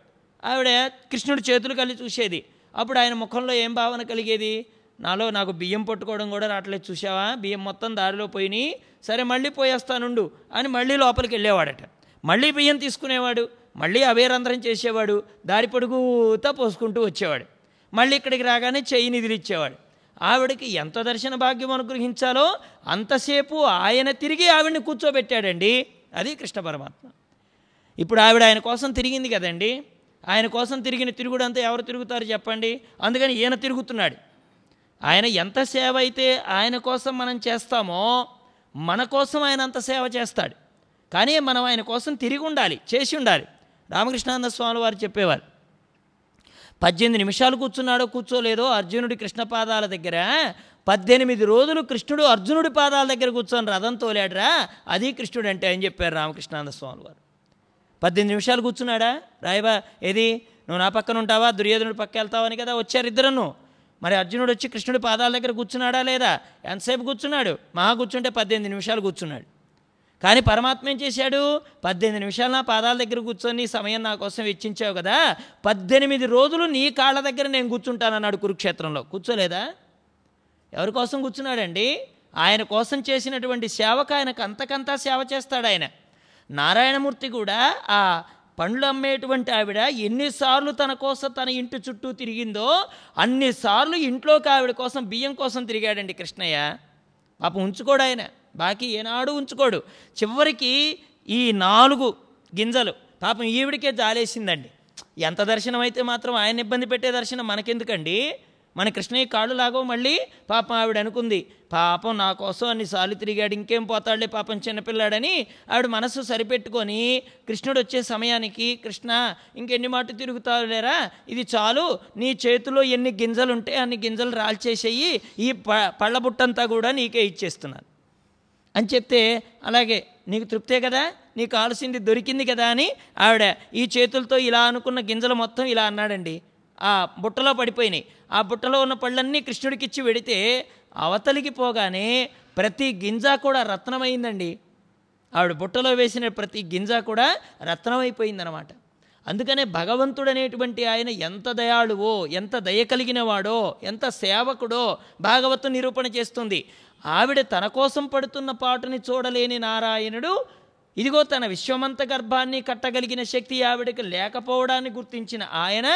ఆవిడ కృష్ణుడి చేతులు కలిసి చూసేది. అప్పుడు ఆయన ముఖంలో ఏం భావన కలిగేది? నాలో నాకు బియ్యం పట్టుకోవడం కూడా రావట్లేదు చూసావా బియ్యం మొత్తం దారిలో పోయినాయి సరే మళ్ళీ పోయేస్తానుండు అని మళ్ళీ లోపలికి వెళ్ళేవాడట. మళ్ళీ బియ్యం తీసుకునేవాడు. మళ్ళీ అవే రంధ్రం చేసేవాడు. దారి పొడుగుతా పోసుకుంటూ వచ్చేవాడు. మళ్ళీ ఇక్కడికి రాగానే చెయ్యి నిధులు ఇచ్చేవాడు ఆవిడకి ఎంత దర్శన భాగ్యం అనుగ్రహించాలో అంతసేపు ఆయన తిరిగి ఆవిడని కూర్చోబెట్టాడండి. అది కృష్ణ పరమాత్మ. ఇప్పుడు ఆవిడ ఆయన కోసం తిరిగింది కదండి. ఆయన కోసం తిరిగిన తిరుగుడు అంతా ఎవరు తిరుగుతారు చెప్పండి. అందుకని ఈయన తిరుగుతున్నాడు. ఆయన ఎంత సేవ అయితే ఆయన కోసం మనం చేస్తామో మన కోసం ఆయన అంత సేవ చేస్తాడు. కానీ మనం ఆయన కోసం తిరిగి ఉండాలి చేసి ఉండాలి. రామకృష్ణానంద స్వామి వారు చెప్పేవారు పద్దెనిమిది నిమిషాలు కూర్చున్నాడో కూర్చోలేదో అర్జునుడి కృష్ణ పాదాల దగ్గర పద్దెనిమిది రోజులు కృష్ణుడు అర్జునుడి పాదాల దగ్గర కూర్చొని రథం తోలాడరా? అది కృష్ణుడు అంటే అని చెప్పారు రామకృష్ణానంద స్వామి వారు. పద్దెనిమిది నిమిషాలు కూర్చున్నాడా? రాయబా ఏది? నువ్వు నా పక్కన ఉంటావా? దుర్యోధనుడి పక్క వెళ్తావని కదా వచ్చారు ఇద్దరును. మరి అర్జునుడు వచ్చి కృష్ణుడి పాదాల దగ్గర కూర్చున్నాడా లేదా? ఎంతసేపు కూర్చున్నాడు? మహా కూర్చుంటే పద్దెనిమిది నిమిషాలు కూర్చున్నాడు. కానీ పరమాత్మ ఏం చేశాడు? పద్దెనిమిది నిమిషాలు నా పాదాల దగ్గర కూర్చొని సమయం నా కోసం వెచ్చించావు కదా? పద్దెనిమిది రోజులు నీ కాళ్ళ దగ్గర నేను కూర్చుంటానన్నాడు కురుక్షేత్రంలో. కూర్చోలేదా? ఎవరి కోసం కూర్చున్నాడండి? ఆయన కోసం చేసినటువంటి సేవకు ఆయనకు అంతకంతా సేవ చేస్తాడు ఆయన. నారాయణమూర్తి కూడా ఆ పండ్లు అమ్మేటువంటి ఆవిడ ఎన్నిసార్లు తన కోసం తన ఇంటి చుట్టూ తిరిగిందో అన్నిసార్లు ఇంట్లోకి ఆవిడ కోసం బియ్యం కోసం తిరిగాడండి కృష్ణయ్య. పాపం ఉంచుకోడు ఆయన. బాకీ ఏనాడు ఉంచుకోడు. చివరికి ఈ నాలుగు గింజలు పాపం ఈవిడికే జాలేసిందండి. ఎంత దర్శనం అయితే మాత్రం ఆయన ఇబ్బంది పెట్టే దర్శనం మనకెందుకండి? మన కృష్ణయ్య కాళ్ళు లాగో మళ్ళీ పాపం ఆవిడ అనుకుంది పాపం నా కోసం అన్నిసార్లు తిరిగాడు ఇంకేం పోతాడులే పాపం చిన్నపిల్లాడని. ఆవిడ మనసు సరిపెట్టుకొని కృష్ణుడు వచ్చే సమయానికి కృష్ణ ఇంకెన్ని మాట తిరుగుతావు లేరా ఇది చాలు నీ చేతిలో ఎన్ని గింజలు ఉంటే అన్ని గింజలు రాల్చేసేయి ఈ ప పళ్ళబుట్టంతా కూడా నీకే ఇచ్చేస్తున్నాను. అని చెప్తే అలాగే నీకు తృప్తే కదా? నీకు కావాల్సింది దొరికింది కదా? అని ఆవిడ ఈ చేతులతో ఇలా అనుకున్న గింజలు మొత్తం ఇలా అన్నాడండి. ఆ బుట్టలో పడిపోయినాయి. ఆ బుట్టలో ఉన్న పళ్ళన్నీ కృష్ణుడికి ఇచ్చి వెడితే అవతలికి పోగానే ప్రతి గింజ కూడా రత్నమైందండి. ఆవిడ బుట్టలో వేసిన ప్రతి గింజ కూడా రత్నమైపోయిందనమాట. అందుకనే భగవంతుడు అనేటువంటి ఆయన ఎంత దయాళువో ఎంత దయ కలిగిన వాడో ఎంత సేవకుడో భాగవతం నిరూపణ చేస్తుంది. ఆవిడ తన కోసం పడుతున్న పాటుని చూడలేని నారాయణుడు ఇదిగో తన విశ్వమంత గర్భాన్ని కట్టగలిగిన శక్తి ఆవిడకి లేకపోవడాన్ని గుర్తించిన ఆయన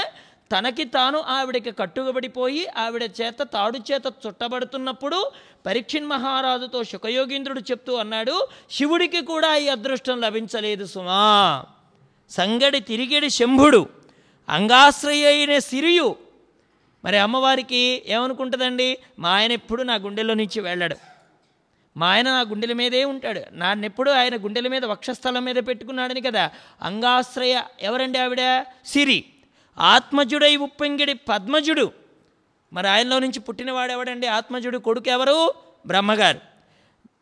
తనకి తాను ఆవిడకి కట్టుబడిపోయి ఆవిడ చేత తాడు చేత చుట్టబడుతున్నప్పుడు పరీక్షిన్ మహారాజుతో శుకయోగీంద్రుడు చెప్తూ అన్నాడు శివుడికి కూడా ఈ అదృష్టం లభించలేదు సుమా. సంగడి తిరిగిడి శంభుడు అంగాశ్రయైన సిరియు. మరి అమ్మవారికి ఏమనుకుంటుందండి? మా ఆయన ఎప్పుడు నా గుండెలో నుంచి వెళ్ళాడు. మా ఆయన నా గుండెల మీదే ఉంటాడు. నాన్నెప్పుడు ఆయన గుండెల మీద వక్షస్థలం మీద పెట్టుకున్నాడని కదా? అంగాశ్రయ ఎవరండి ఆవిడ? సిరి. ఆత్మజుడై ఉప్పొంగిడి పద్మజుడు. మరి ఆయనలో నుంచి పుట్టినవాడు ఎవడండి? ఆత్మజుడు కొడుకు ఎవరు? బ్రహ్మగారు.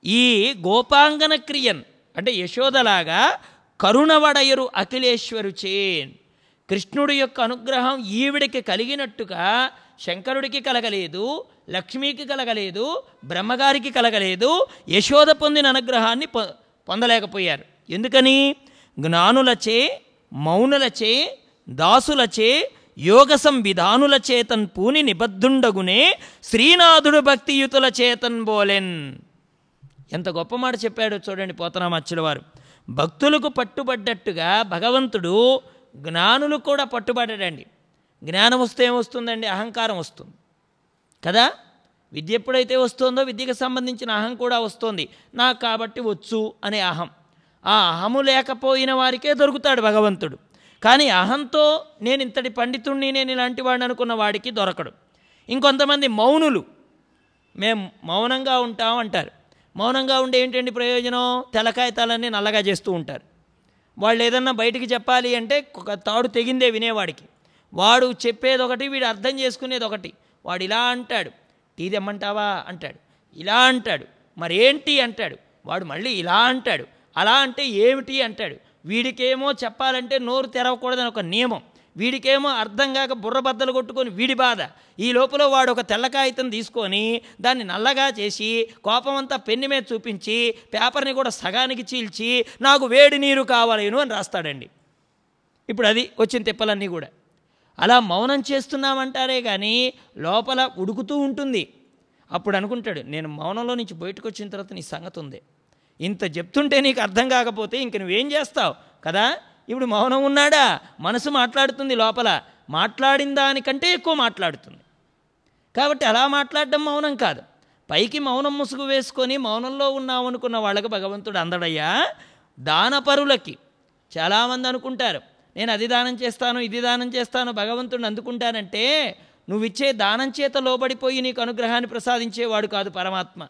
ఈ గోపాంగన క్రియన్ అంటే యశోదలాగా కరుణవడయరు అఖిలేశ్వరు చేన్. కృష్ణుడి యొక్క అనుగ్రహం ఈవిడికి కలిగినట్టుగా శంకరుడికి కలగలేదు లక్ష్మికి కలగలేదు బ్రహ్మగారికి కలగలేదు యశోద పొందిన అనుగ్రహాన్ని పొ పొందలేకపోయారు. ఎందుకని? జ్ఞానులచే మౌనులచే దాసులచే యోగ సంవిధానుల చేతన్ పూని నిబద్ధుండగునే శ్రీనాథుడు భక్తియుతుల చేతన్ బోలెన్. ఎంత గొప్ప మాట చెప్పాడో చూడండి పోతనామచ్చుల వారు భక్తులకు పట్టుబడ్డట్టుగా భగవంతుడు జ్ఞానులు కూడా పట్టుబడ్డాడండి. జ్ఞానం వస్తే ఏమొస్తుందండి? అహంకారం వస్తుంది. కదా? విద్య ఎప్పుడైతే వస్తుందో విద్యకు సంబంధించిన అహం కూడా వస్తుంది. నాకు కాబట్టి వచ్చు అనే అహం. ఆ అహము లేకపోయిన వారికే దొరుకుతాడు భగవంతుడు. కానీ అహంతో నేను ఇంతటి పండితుణ్ణి నేను ఇలాంటి వాడిని అనుకున్న వాడికి దొరకడు. ఇంకొంతమంది మౌనులు. మేము మౌనంగా ఉంటాం అంటారు. మౌనంగా ఉండే ఏంటండి ప్రయోజనం? తెలకాయతాలన్నీ నల్లగా చేస్తూ ఉంటారు. వాళ్ళు ఏదన్నా బయటికి చెప్పాలి అంటే ఒక తాడు తెగిందే వినేవాడికి. వాడు చెప్పేది ఒకటి వీడు అర్థం చేసుకునేది ఒకటి వాడు ఇలా అంటాడు టీ తెమ్మంటావా? అంటాడు. ఇలా అంటాడు మరేంటి? అంటాడు. వాడు మళ్ళీ ఇలా అంటాడు అలా అంటే ఏమిటి? అంటాడు. వీడికేమో చెప్పాలంటే నోరు తెరవకూడదని ఒక నియమం. వీడికేమో అర్థం కాక బుర్రబద్దలు కొట్టుకొని వీడి బాధ. ఈ లోపల వాడు ఒక తెల్ల కాగితం తీసుకొని దాన్ని నల్లగా చేసి కోపమంతా పెన్ను మీద చూపించి పేపర్ని కూడా సగానికి చీల్చి నాకు వేడి నీరు కావాలేను అని రాస్తాడండి. ఇప్పుడు అది వచ్చిన తిప్పలన్నీ కూడా. అలా మౌనం చేస్తున్నామంటారే కానీ లోపల ఉడుకుతూ ఉంటుంది. అప్పుడు అనుకుంటాడు నేను మౌనంలో నుంచి బయటకు వచ్చిన తర్వాత నీ సంగతి ఉంది. ఇంత చెప్తుంటే నీకు అర్థం కాకపోతే ఇంక నువ్వేం చేస్తావు? కదా? ఇప్పుడు మౌనం ఉన్నాడా? మనసు మాట్లాడుతుంది లోపల. మాట్లాడిన దానికంటే ఎక్కువ మాట్లాడుతుంది. కాబట్టి అలా మాట్లాడడం మౌనం కాదు. పైకి మౌనం ముసుగు వేసుకొని మౌనంలో ఉన్నామనుకున్న వాళ్ళకి భగవంతుడు అందడయ్యా? దానపరులకి చాలామంది అనుకుంటారు నేను అది దానం చేస్తాను ఇది దానం చేస్తాను భగవంతుడిని అందుకుంటానంటే నువ్వు ఇచ్చే దానం చేత లోబడిపోయి నీకు అనుగ్రహాన్ని ప్రసాదించేవాడు కాదు పరమాత్మ.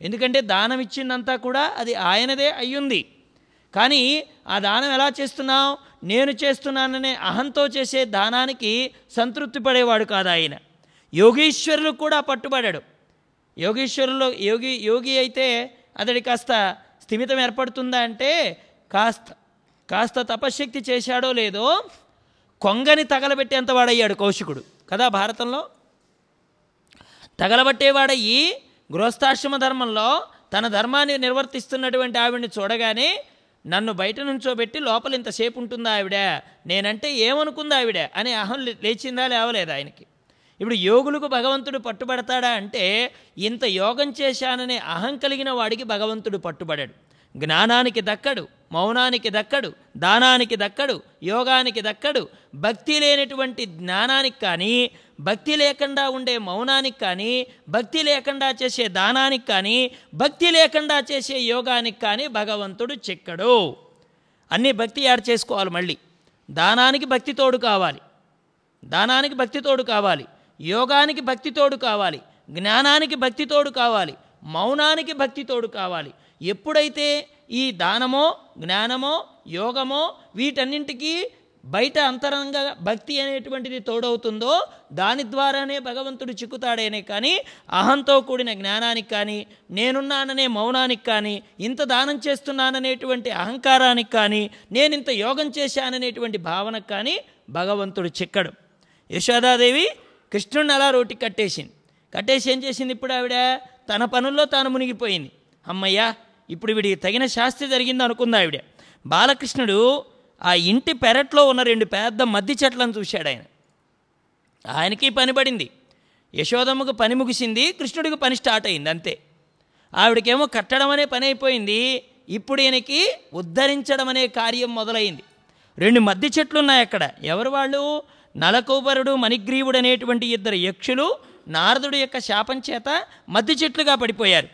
ఎందుకంటే దానం ఇచ్చిందంతా కూడా అది ఆయనదే అయ్యుంది. కానీ ఆ దానం ఎలా చేస్తున్నావు? నేను చేస్తున్నాననే అహంతో చేసే దానానికి సంతృప్తి పడేవాడు కాదు ఆయన. యోగీశ్వరులు కూడా పట్టుబడాడు. యోగీశ్వరులు యోగి యోగి అయితే అతడి కాస్త స్థిమితం ఏర్పడుతుందా అంటే కాస్త కాస్త తపశ్శక్తి చేశాడో లేదో కొంగని తగలబెట్టేంత వాడయ్యాడు కౌశికుడు. కదా భారతంలో? తగలబట్టేవాడయ్యి గృహస్థాశ్రమ ధర్మంలో తన ధర్మాన్ని నిర్వర్తిస్తున్నటువంటి ఆవిడ్ని చూడగానే నన్ను బయట నుంచోబెట్టి లోపల ఇంతసేపు ఉంటుందా ఆవిడ? నేనంటే ఏమనుకుందా ఆవిడ? అనే అహం లే- లేచిందా లేవలేదు ఆయనకి. ఇప్పుడు యోగులకు భగవంతుడు పట్టుబడతాడా అంటే ఇంత యోగం చేశాననే అహం కలిగిన వాడికి భగవంతుడు పట్టుబడాడు. జ్ఞానానికి దక్కడు మౌనానికి దక్కడు దానానికి దక్కడు యోగానికి దక్కడు భక్తి లేనటువంటి జ్ఞానానికి కానీ భక్తి లేకుండా ఉండే మౌనానికి కానీ భక్తి లేకుండా చేసే దానానికి కానీ భక్తి లేకుండా చేసే యోగానికి కానీ భగవంతుడు చిక్కడు. అన్నీ భక్తి యాడ్ చేసుకోవాలి మళ్ళీ. దానానికి భక్తి తోడు కావాలి. దానానికి భక్తి తోడు కావాలి. యోగానికి భక్తి తోడు కావాలి. జ్ఞానానికి భక్తి తోడు కావాలి. మౌనానికి భక్తి తోడు కావాలి. ఎప్పుడైతే ఈ దానమో జ్ఞానమో యోగమో వీటన్నింటికీ బయట అంతరంగ భక్తి అనేటువంటిది తోడవుతుందో దాని ద్వారానే భగవంతుడు చిక్కుతాడేనే కానీ అహంతో కూడిన జ్ఞానానికి కానీ నేనున్నాననే మౌనానికి కానీ ఇంత దానం చేస్తున్నాననేటువంటి అహంకారానికి కానీ నేను ఇంత యోగం చేశాననేటువంటి భావనకు కానీ భగవంతుడు చిక్కడు. యశోదాదేవి కృష్ణుడిని అలా రోటి కట్టేసింది. కట్టేసి ఏం చేసింది ఇప్పుడు ఆవిడ? తన పనుల్లో తాను మునిగిపోయింది. అమ్మయ్యా ఇప్పుడు వీడికి తగిన శాస్తి జరిగింది అనుకుంది ఆవిడ. బాలకృష్ణుడు ఆ ఇంటి పెరట్లో ఉన్న రెండు పెద్ద మద్ది చెట్లను చూశాడు ఆయన. ఆయనకి పని పడింది. యశోదమ్మకు పని ముగిసింది కృష్ణుడికి పని స్టార్ట్ అయింది అంతే. ఆవిడకేమో కట్టడం అనే పని అయిపోయింది ఇప్పుడు ఈయనకి ఉద్ధరించడం అనే కార్యం మొదలైంది. రెండు మద్ది చెట్లు ఉన్నాయి అక్కడ. ఎవరు వాళ్ళు? నలకూబరుడు మణిగ్రీవుడు అనేటువంటి ఇద్దరు యక్షులు నారదుడు యొక్క శాపం చేత మద్ది చెట్లుగా పడిపోయారు.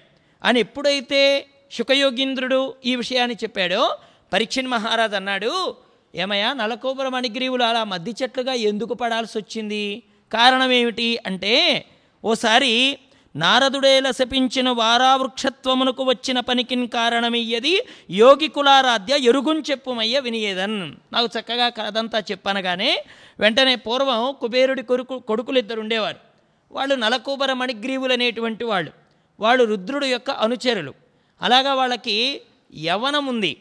అని ఎప్పుడైతే శుకయోగీంద్రుడు ఈ విషయాన్ని చెప్పాడో పరీక్షణ్ మహారాజ్ అన్నాడు ఏమయ్యా నలకూబర మణిగ్రీవులు అలా మద్ది చెట్లుగా ఎందుకు పడాల్సి వచ్చింది? కారణం ఏమిటి అంటే ఓసారి నారదుడేల శపించిన వారావృక్షత్వమునకు వచ్చిన పనికిన్ కారణమయ్యది యోగి కులారాధ్య ఎరుగుని చెప్పుమయ్య వినియేదన్. నాకు చక్కగా కథంతా చెప్పనగానే వెంటనే పూర్వం కుబేరుడి కొడుకు కొడుకులు ఇద్దరు ఉండేవారు. వాళ్ళు నలకూబర మణిగ్రీవులు అనేటువంటి వాళ్ళు. వాళ్ళు రుద్రుడు యొక్క అనుచరులు. అలాగా వాళ్ళకి యవనం ఉంది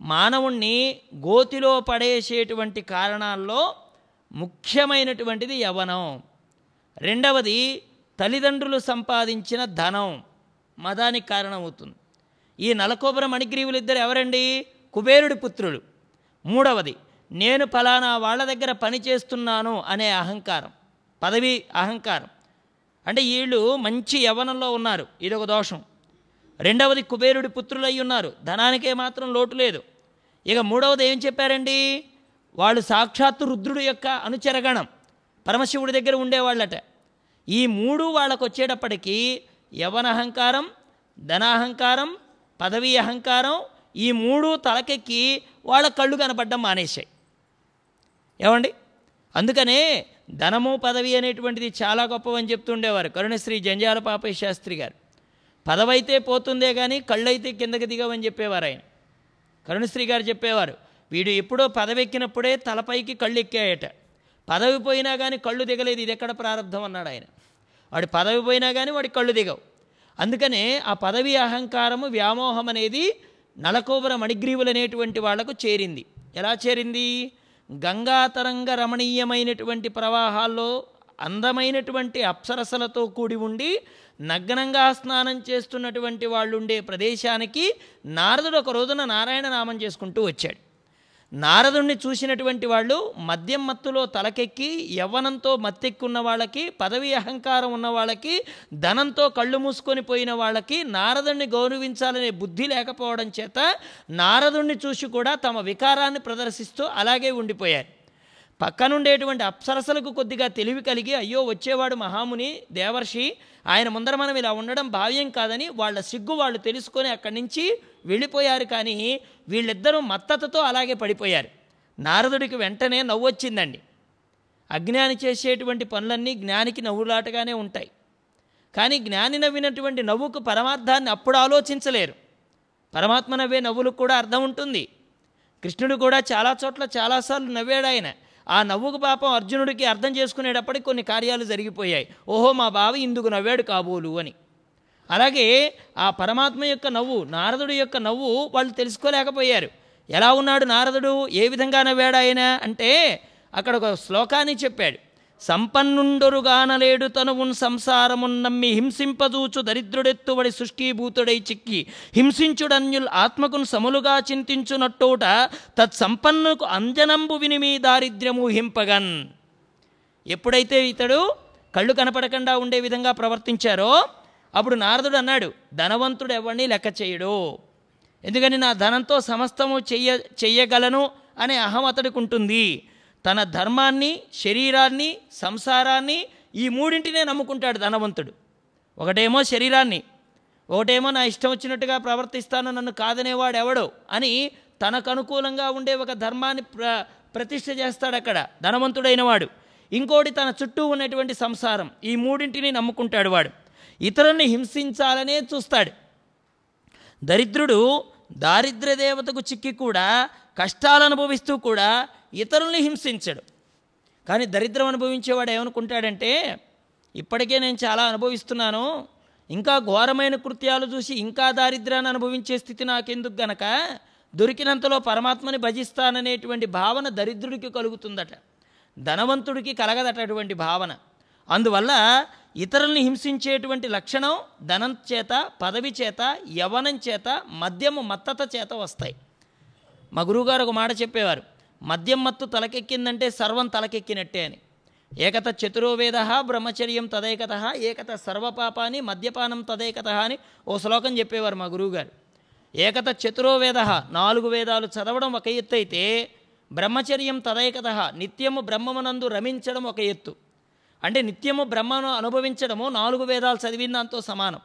మానవుణ్ణి గోతిలో పడేసేటువంటి కారణాల్లో ముఖ్యమైనటువంటిది యవనం. రెండవది తల్లిదండ్రులు సంపాదించిన ధనం. మదానికి కారణమవుతుంది. ఈ నలకోబర మణిగ్రీవులు ఇద్దరు ఎవరండి? కుబేరుడి పుత్రులు. మూడవది నేను ఫలానా వాళ్ళ దగ్గర పని చేస్తున్నాను అనే అహంకారం. పదవి అహంకారం. అంటే వీళ్ళు మంచి యవనంలో ఉన్నారు. ఇదొక దోషం. రెండవది కుబేరుడి పుత్రులై ఉన్నారు. ధనానికే మాత్రం లోటు లేదు. ఇక మూడవది ఏం చెప్పారండి? వాళ్ళు సాక్షాత్తు రుద్రుడు యొక్క అనుచరగణం. పరమశివుడి దగ్గర ఉండేవాళ్ళట. ఈ మూడు వాళ్ళకు వచ్చేటప్పటికీ యవన అహంకారం ధనాహంకారం పదవీ అహంకారం ఈ మూడు తలకెక్కి వాళ్ళ కళ్ళు కనపడడం మానేశాయి. ఏమండి? అందుకనే ధనము పదవి అనేటువంటిది చాలా గొప్పవని చెప్తుండేవారు. కరుణశ్రీ జంజాల పాపయ్య శాస్త్రి గారు. పదవైతే పోతుందే కానీ కళ్ళైతే కిందకి దిగవని చెప్పేవారు ఆయన. కరుణశ్రీ గారు చెప్పేవారు వీడు ఎప్పుడో పదవెక్కినప్పుడే తలపైకి కళ్ళు ఎక్కాయట పదవి పోయినా కానీ కళ్ళు దిగలేదు ఇది ఎక్కడ ప్రారంభం అన్నాడు ఆయన. వాడి పదవి పోయినా కానీ వాడి కళ్ళు దిగవు. అందుకనే ఆ పదవి అహంకారము వ్యామోహం అనేది నలకోబర మణిగ్రీవులు అనేటువంటి వాళ్ళకు చేరింది. ఎలా చేరింది? గంగాతరంగ రమణీయమైనటువంటి ప్రవాహాల్లో అందమైనటువంటి అప్సరసలతో కూడి ఉండి నగ్నంగా స్నానం చేస్తున్నటువంటి వాళ్ళు ఉండే ప్రదేశానికి నారదుడు ఒక రోజున నారాయణ నామం చేసుకుంటూ వచ్చాడు. నారదుణ్ణి చూసినటువంటి వాళ్ళు మద్యం మత్తులో తలకెక్కి యవ్వనంతో మత్తెక్కున్న వాళ్ళకి పదవి అహంకారం ఉన్న వాళ్ళకి ధనంతో కళ్ళు మూసుకొని పోయిన వాళ్ళకి నారదుణ్ణి గౌరవించాలనే బుద్ధి లేకపోవడం చేత నారదుణ్ణి చూసి కూడా తమ వికారాన్ని ప్రదర్శిస్తూ అలాగే ఉండిపోయారు. పక్కనుండేటువంటి అప్సరసలకు కొద్దిగా తెలివి కలిగి అయ్యో వచ్చేవాడు మహాముని దేవర్షి ఆయన ముందర మనం ఇలా ఉండడం భావ్యం కాదని వాళ్ళ సిగ్గు వాళ్ళు తెలుసుకొని అక్కడి నుంచి వెళ్ళిపోయారు కానీ వీళ్ళిద్దరూ మత్తతతో అలాగే పడిపోయారు. నారదుడికి వెంటనే నవ్వు వచ్చిందండి అజ్ఞాని చేసేటువంటి పనులన్నీ జ్ఞానికి నవ్వులాటగానే ఉంటాయి. కానీ జ్ఞాని నవ్వినటువంటి నవ్వుకు పరమార్థాన్ని అప్పుడు ఆలోచించలేరు. పరమాత్మ నవ్వే నవ్వులకు కూడా అర్థం ఉంటుంది. కృష్ణుడు కూడా చాలా చోట్ల చాలాసార్లు నవ్వాడు ఆయన. ఆ నవ్వుకు పాపం అర్జునుడికి అర్థం చేసుకునేటప్పటికి కొన్ని కార్యాలు జరిగిపోయాయి. ఓహో మా బావ ఇందుకు నవ్వాడు కాబోలు అని. అలాగే ఆ పరమాత్మ యొక్క నవ్వు నారదుడి యొక్క నవ్వు వాళ్ళు తెలుసుకోలేకపోయారు. ఎలా ఉన్నాడు నారదుడు? ఏ విధంగా నవ్వాడు ఆయన? అంటే అక్కడ ఒక శ్లోకాన్ని చెప్పాడు. సంపన్నుండొరుగానలేడు తనువున్ సంసారమున్ నమ్మి హింసింపదూచు దరిద్రుడెత్తువడి శుష్కీభూతుడై చిక్కి హింసించుడన్యుల్ ఆత్మకున్ సములుగా చింతించునట్టోట తత్సంపన్నుకు అంజనంబు వినిమి దారిద్ర్యము హింపగన్. ఎప్పుడైతే ఇతడు కళ్ళు కనపడకుండా ఉండే విధంగా ప్రవర్తించారో అప్పుడు నారదుడు అన్నాడు ధనవంతుడు ఎవరిని లెక్క చేయడు? ఎందుకని నా ధనంతో సమస్తము చెయ్య చెయ్యగలను? అనే అహం అతడికి ఉంటుంది తన ధర్మాన్ని శరీరాన్ని సంసారాన్ని ఈ మూడింటినే నమ్ముకుంటాడు ధనవంతుడు. ఒకటేమో శరీరాన్ని ఒకటేమో నా ఇష్టం వచ్చినట్టుగా ప్రవర్తిస్తాను నన్ను కాదనేవాడు ఎవడో అని తనకు అనుకూలంగా ఉండే ఒక ధర్మాన్ని ప్ర ప్రతిష్ఠ చేస్తాడు అక్కడ ధనవంతుడైన వాడు ఇంకోటి తన చుట్టూ ఉన్నటువంటి సంసారం ఈ మూడింటిని నమ్ముకుంటాడు వాడు. ఇతరుల్ని హింసించాలనే చూస్తాడు. దరిద్రుడు దారిద్ర్య దేవతకు చిక్కి కూడా కష్టాలు అనుభవిస్తూ కూడా ఇతరుల్ని హింసించడు. కానీ దరిద్రం అనుభవించేవాడు ఏమనుకుంటాడంటే ఇప్పటికే నేను చాలా అనుభవిస్తున్నాను ఇంకా ఘోరమైన కృత్యాలు చూసి ఇంకా దారిద్ర్యాన్ని అనుభవించే స్థితి నాకెందుకు గనక దొరికినంతలో పరమాత్మని భజిస్తాననేటువంటి భావన దరిద్రుడికి కలుగుతుందట. ధనవంతుడికి కలగదట అటువంటి భావన. అందువల్ల ఇతరుల్ని హింసించేటువంటి లక్షణం ధనం చేత పదవి చేత యవనం చేత మద్యము మత్తత చేత వస్తాయి. మా గురువుగారు ఒక మాట చెప్పేవారు మద్యం మత్తు తలకెక్కిందంటే సర్వం తలకెక్కినట్టే అని. ఏకత చతురోవేద బ్రహ్మచర్యం తదేకత ఏకత సర్వపాపాని మద్యపానం తదేకత అని ఓ శ్లోకం చెప్పేవారు మా గురువుగారు. ఏకత చతురోవేద నాలుగు వేదాలు చదవడం ఒక ఎత్తు అయితే బ్రహ్మచర్యం తదేకత నిత్యము బ్రహ్మమునందు రమించడం ఒక ఎత్తు. అంటే నిత్యము బ్రహ్మను అనుభవించడము నాలుగు వేదాలు చదివిన దాంతో సమానం.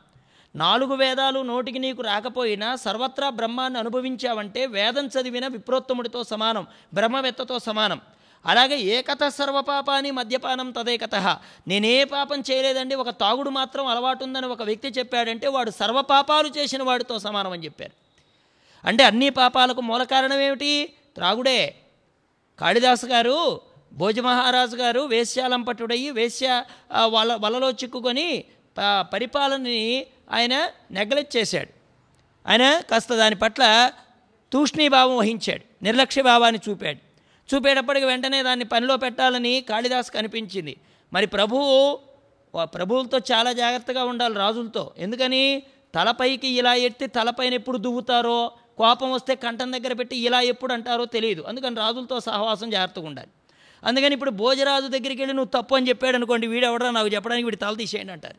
నాలుగు వేదాలు నోటికి నీకు రాకపోయినా సర్వత్రా బ్రహ్మాన్ని అనుభవించావంటే వేదం చదివిన విప్రోత్తముడితో సమానం బ్రహ్మవేత్తతో సమానం. అలాగే ఏకత సర్వపాపాని మద్యపానం తదేకత. నేనే పాపం చేయలేదండి ఒక తాగుడు మాత్రం అలవాటు ఉందని ఒక వ్యక్తి చెప్పాడంటే వాడు సర్వపాపాలు చేసిన వాడితో సమానం అని చెప్పారు. అంటే అన్ని పాపాలకు మూల కారణం ఏమిటి? త్రాగుడే. కాళిదాసు గారు భోజమహారాజు గారు వేశ్యాలంపటుడయ్యి వేశ్య వల వాళ్ళ వలలో చిక్కుకొని పరిపాలనని ఆయన నెగ్లెక్ట్ చేశాడు. ఆయన కాస్త దాని పట్ల తూష్ణీభావం వహించాడు. నిర్లక్ష్య భావాన్ని చూపాడు. చూపేటప్పటికి వెంటనే దాన్ని పనిలో పెట్టాలని కాళిదాస్ కనిపించింది. మరి ప్రభువు ప్రభువులతో చాలా జాగ్రత్తగా ఉండాలి రాజులతో. ఎందుకని? తలపైకి ఇలా ఎత్తి తలపైన ఎప్పుడు దువ్వుతారో కోపం వస్తే కంఠం దగ్గర పెట్టి ఇలా ఎప్పుడు అంటారో తెలియదు. అందుకని రాజులతో సహవాసం జాగ్రత్తగా ఉండాలి. అందుకని ఇప్పుడు భోజరాజు దగ్గరికి వెళ్ళి నువ్వు తప్పు అని చెప్పాడు అనుకోండి వీడెవడరా? నాకు చెప్పడానికి వీడి తల తీసేయండి అంటారు.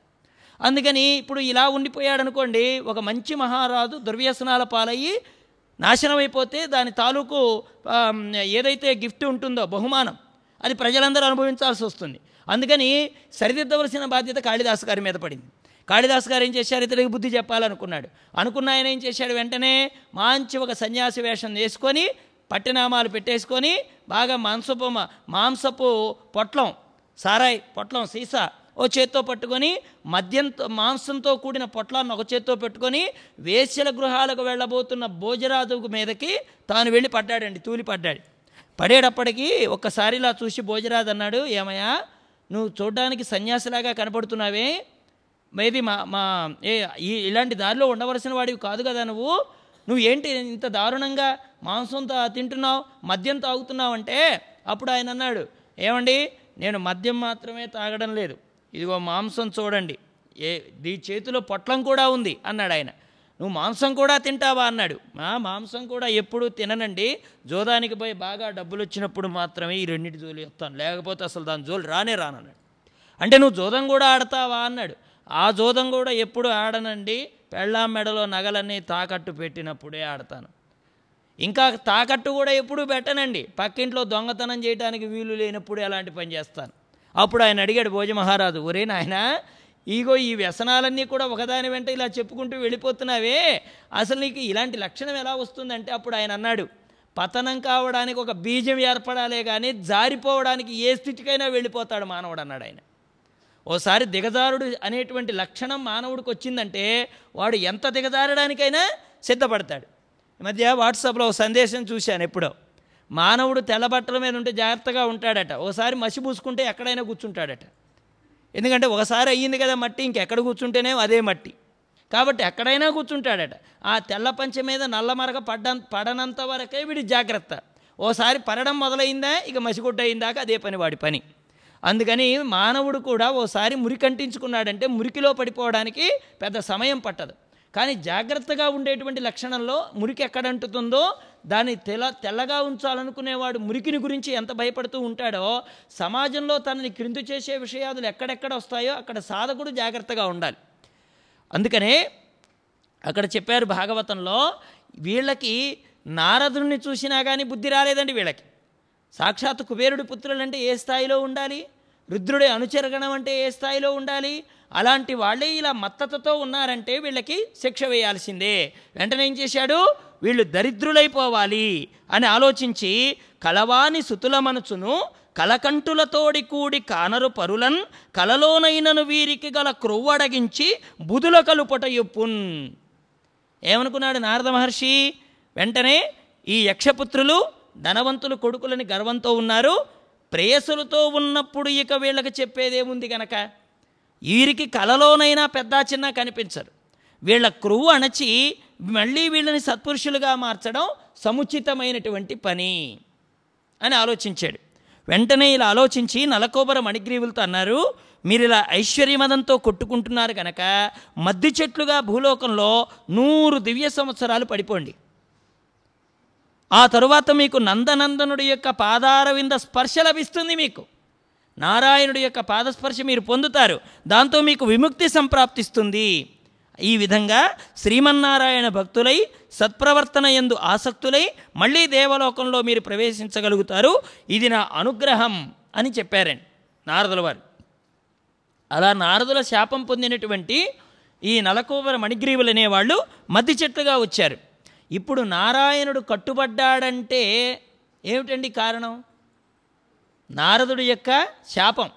అందుకని ఇప్పుడు ఇలా ఉండిపోయాడు అనుకోండి ఒక మంచి మహారాజు దుర్వ్యసనాల పాలయ్యి నాశనం అయిపోతే దాని తాలూకు ఏదైతే గిఫ్ట్ ఉంటుందో బహుమానం అది ప్రజలందరూ అనుభవించాల్సి వస్తుంది. అందుకని సరిదిద్దవలసిన బాధ్యత కాళిదాసు గారి మీద పడింది. కాళిదాసు గారు ఏం చేశారు? ఇతడికి బుద్ధి చెప్పాలనుకున్నాడు. అనుకున్న ఆయన ఏం చేశాడు? వెంటనే మంచి ఒక సన్యాసి వేషం వేసుకొని పట్టినామాలు పెట్టేసుకొని బాగా మాంసపు మాంసపు పొట్లం సారాయి పొట్లం సీసా ఓ చేత్తో పట్టుకొని మద్యంతో మాంసంతో కూడిన పొట్లాన్ని ఒక చేత్తో పెట్టుకొని వేశ్యల గృహాలకు వెళ్ళబోతున్న భోజరాజు మీదకి తాను వెళ్ళి పడ్డాడండి తూలి పడ్డాడు. పడేటప్పటికీ ఒక్కసారి ఇలా చూసి భోజరాజు అన్నాడు ఏమయ్యా నువ్వు చూడడానికి సన్యాసిలాగా కనపడుతున్నావే. మేది మా మా ఏ ఈ ఇలాంటి దారిలో ఉండవలసిన వాడివి కాదు కదా నువ్వు. నువ్వు ఏంటి ఇంత దారుణంగా మాంసంతా తింటున్నావు మద్యం తాగుతున్నావు అంటే? అప్పుడు ఆయన అన్నాడు ఏమండి నేను మద్యం మాత్రమే తాగడం లేదు. ఇదిగో మాంసం చూడండి. ఏ దీ చేతిలో పొట్లం కూడా ఉంది అన్నాడు ఆయన. నువ్వు మాంసం కూడా తింటావా అన్నాడు. మా మాంసం కూడా ఎప్పుడూ తిననండి. జోదానికి పోయి బాగా డబ్బులు వచ్చినప్పుడు మాత్రమే ఈ రెండింటి జోలు ఇస్తాను. లేకపోతే అసలు దాని జోలు రానే రానన్నాడు. అంటే నువ్వు జోదం కూడా ఆడతావా అన్నాడు. ఆ జోదం కూడా ఎప్పుడు ఆడనండి? పెళ్ళాం మెడలో నగలన్నీ తాకట్టు పెట్టినప్పుడే ఆడతాను. ఇంకా తాకట్టు కూడా ఎప్పుడూ పెట్టనండి. పక్కింట్లో దొంగతనం చేయడానికి వీలు లేనప్పుడు ఎలాంటి పని చేస్తాను. అప్పుడు ఆయన అడిగాడు భోజమహారాజు ఒరే నాయన ఈగో ఈ వ్యసనాలన్నీ కూడా ఒకదాని వెంట ఇలా చెప్పుకుంటూ వెళ్ళిపోతున్నావే. అసలు నీకు ఇలాంటి లక్షణం ఎలా వస్తుందంటే అప్పుడు ఆయన అన్నాడు పతనం కావడానికి ఒక బీజం ఏర్పడాలే కానీ జారిపోవడానికి ఏ స్థితికైనా వెళ్ళిపోతాడు మానవుడు అన్నాడు ఆయన. ఓసారి దిగజారుడు అనేటువంటి లక్షణం మానవుడికి వచ్చిందంటే వాడు ఎంత దిగజారడానికైనా సిద్ధపడతాడు. ఈ మధ్య వాట్సాప్లో ఒక సందేశం చూశాను ఎప్పుడో. మానవుడు తెల్ల బట్టల మీద ఉంటే జాగ్రత్తగా ఉంటాడట. ఓసారి మసి పూసుకుంటే ఎక్కడైనా కూర్చుంటాడట. ఎందుకంటే ఒకసారి అయ్యింది కదా మట్టి ఇంకెక్కడ కూర్చుంటేనే అదే మట్టి. కాబట్టి ఎక్కడైనా కూర్చుంటాడట. ఆ తెల్ల పంచ మీద నల్ల మరక పడ్డ పడనంత వరకే వీడి జాగ్రత్త. ఓసారి పడడం మొదలైందా ఇక మసిగుడ్డ అయిందాక అదే పని వాడి పని. అందుకని మానవుడు కూడా ఓసారి మురికంటించుకున్నాడంటే మురికిలో పడిపోవడానికి పెద్ద సమయం పట్టదు. కానీ జాగ్రత్తగా ఉండేటువంటి లక్షణంలో మురికి ఎక్కడంటుతుందో దాన్ని తెల తెల్లగా ఉంచాలనుకునేవాడు మురికిని గురించి ఎంత భయపడుతూ ఉంటాడో సమాజంలో తనని క్రిందు చేసే విషయాలు ఎక్కడెక్కడ వస్తాయో అక్కడ సాధకుడు జాగ్రత్తగా ఉండాలి. అందుకనే అక్కడ చెప్పారు భాగవతంలో వీళ్ళకి నారదుడిని చూసినా కానీ బుద్ధి రాలేదండి వీళ్ళకి. సాక్షాత్ కుబేరుడి పుత్రులంటే ఏ స్థాయిలో ఉండాలి? రుద్రుడి అనుచరగణం అంటే ఏ స్థాయిలో ఉండాలి? అలాంటి వాళ్ళే ఇలా మత్తతతో ఉన్నారంటే వీళ్ళకి శిక్ష వేయాల్సిందే. వెంటనే ఏం చేశాడు? వీళ్ళు దరిద్రులైపోవాలి అని ఆలోచించి కలవాని సుతుల మనసును కలకంటులతోడి కూడి కానరు పరులన్ కలలోనైనను వీరికి గల క్రొవ్వడగించి బుధుల కలుపట ఎప్పున్. ఏమనుకున్నాడు నారద మహర్షి? వెంటనే ఈ యక్షపుత్రులు ధనవంతులు కొడుకులని గర్వంతో ఉన్నారు. ప్రేయసులతో ఉన్నప్పుడు ఇక వీళ్ళకి చెప్పేదేముంది గనక? వీరికి కలలోనైనా పెద్ద చిన్న కనిపించరు వీళ్ళ క్రువు అణచి మళ్ళీ వీళ్ళని సత్పురుషులుగా మార్చడం సముచితమైనటువంటి పని అని ఆలోచించాడు. వెంటనే ఇలా ఆలోచించి నలకోబర మణిగ్రీవులతో అన్నారు మీరు ఇలా ఐశ్వర్యమదంతో కొట్టుకుంటున్నారు కనుక మద్ది చెట్లుగా భూలోకంలో నూరు దివ్య సంవత్సరాలు పడిపోండి. ఆ తరువాత మీకు నందనందనుడి యొక్క పాదారవింద స్పర్శ లభిస్తుంది మీకు. నారాయణుడి యొక్క పాదస్పర్శ మీరు పొందుతారు. దాంతో మీకు విముక్తి సంప్రాప్తిస్తుంది. ఈ విధంగా శ్రీమన్నారాయణ భక్తులై సత్ప్రవర్తన ఎందు ఆసక్తులై మళ్ళీ దేవలోకంలో మీరు ప్రవేశించగలుగుతారు. ఇది నా అనుగ్రహం అని చెప్పారండి నారదుల వారు. అలా నారదుల శాపం పొందినటువంటి ఈ నలకోవర మణిగ్రీవులు అనేవాళ్ళు మద్ది చెట్లుగా వచ్చారు. ఇప్పుడు నారాయణుడు కట్టుబడ్డాడంటే ఏమిటండి కారణం? నారదుడి యొక్క శాపం.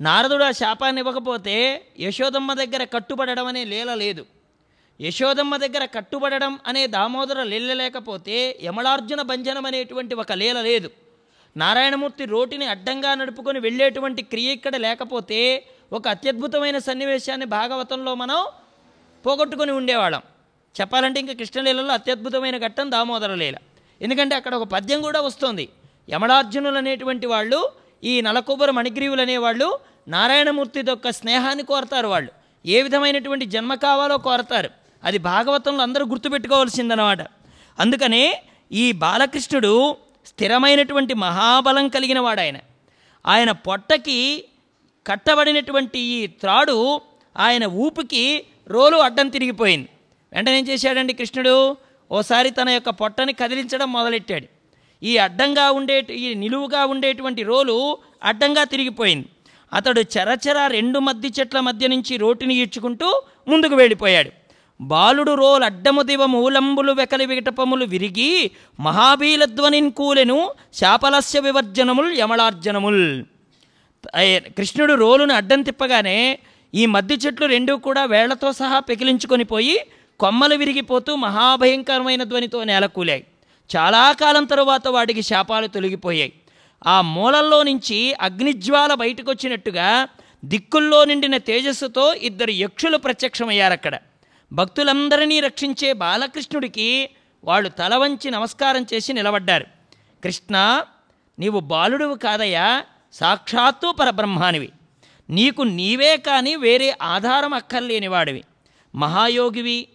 నారదుడు ఆ శాపాన్ని ఇవ్వకపోతే యశోదమ్మ దగ్గర కట్టుబడడం అనే లీల లేదు. యశోదమ్మ దగ్గర కట్టుబడడం అనే దామోదర లీల లేకపోతే యమలార్జున భంజనం అనేటువంటి ఒక లీల లేదు. నారాయణమూర్తి రోటిని అడ్డంగా నడుపుకొని వెళ్ళేటువంటి క్రియ ఇక్కడ లేకపోతే ఒక అత్యద్భుతమైన సన్నివేశాన్ని భాగవతంలో మనం పోగొట్టుకొని ఉండేవాళ్ళం. చెప్పాలంటే ఇంకా కృష్ణలీలలో అత్యద్భుతమైన ఘట్టం దామోదర లీల. ఎందుకంటే అక్కడ ఒక పద్యం కూడా వస్తుంది. యమలార్జునులు అనేటువంటి వాళ్ళు ఈ నలకొబ్బర మణిగ్రీవులు అనేవాళ్ళు నారాయణమూర్తి యొక్క స్నేహాన్ని కోరతారు వాళ్ళు. ఏ విధమైనటువంటి జన్మ కావాలో కోరతారు. అది భాగవతంలో అందరూ గుర్తుపెట్టుకోవాల్సిందనమాట. అందుకనే ఈ బాలకృష్ణుడు స్థిరమైనటువంటి మహాబలం కలిగిన వాడాయన ఆయన ఆయన పొట్టకి కట్టబడినటువంటి ఈ త్రాడు ఆయన ఊపికి రోలు అడ్డం తిరిగిపోయింది. వెంటనే ఏం చేశాడండి కృష్ణుడు? ఓసారి తన యొక్క పొట్టని కదిలించడం మొదలెట్టాడు. ఈ అడ్డంగా ఉండే ఈ నిలువుగా ఉండేటువంటి రోలు అడ్డంగా తిరిగిపోయింది. అతడు చరచర రెండు మద్ది చెట్ల మధ్య నుంచి రోటిని ఈడ్చుకుంటూ ముందుకు వెళ్ళిపోయాడు. బాలుడు రోల్ అడ్డము దివ మూలంబులు వెకలి వికటపములు విరిగి మహాబీలధ్వనిన్ కూలెను శాపలస్య వివర్జనముల్ యమలార్జనముల్. కృష్ణుడు రోలును అడ్డం తిప్పగానే ఈ మద్ది చెట్లు రెండు కూడా వేళ్ళతో సహా పెకిలించుకొని పోయి కొమ్మలు విరిగిపోతూ మహాభయంకరమైన ధ్వనితో నేలకూలాయి. చాలా కాలం తరువాత వాడికి శాపాలు తొలగిపోయాయి. ఆ మూలల్లో నుంచి అగ్నిజ్వాల బయటకు వచ్చినట్టుగా దిక్కుల్లో నిండిన తేజస్సుతో ఇద్దరు యక్షులు ప్రత్యక్షమయ్యారు అక్కడ భక్తులందరినీ రక్షించే బాలకృష్ణుడికి వాళ్ళు తల వంచి నమస్కారం చేసి నిలబడ్డారు. కృష్ణ నీవు బాలుడువు కాదయ్యా సాక్షాత్తు పరబ్రహ్మానివి. నీకు నీవే కానీ వేరే ఆధారం అక్కర్లేనివాడివి మహాయోగివి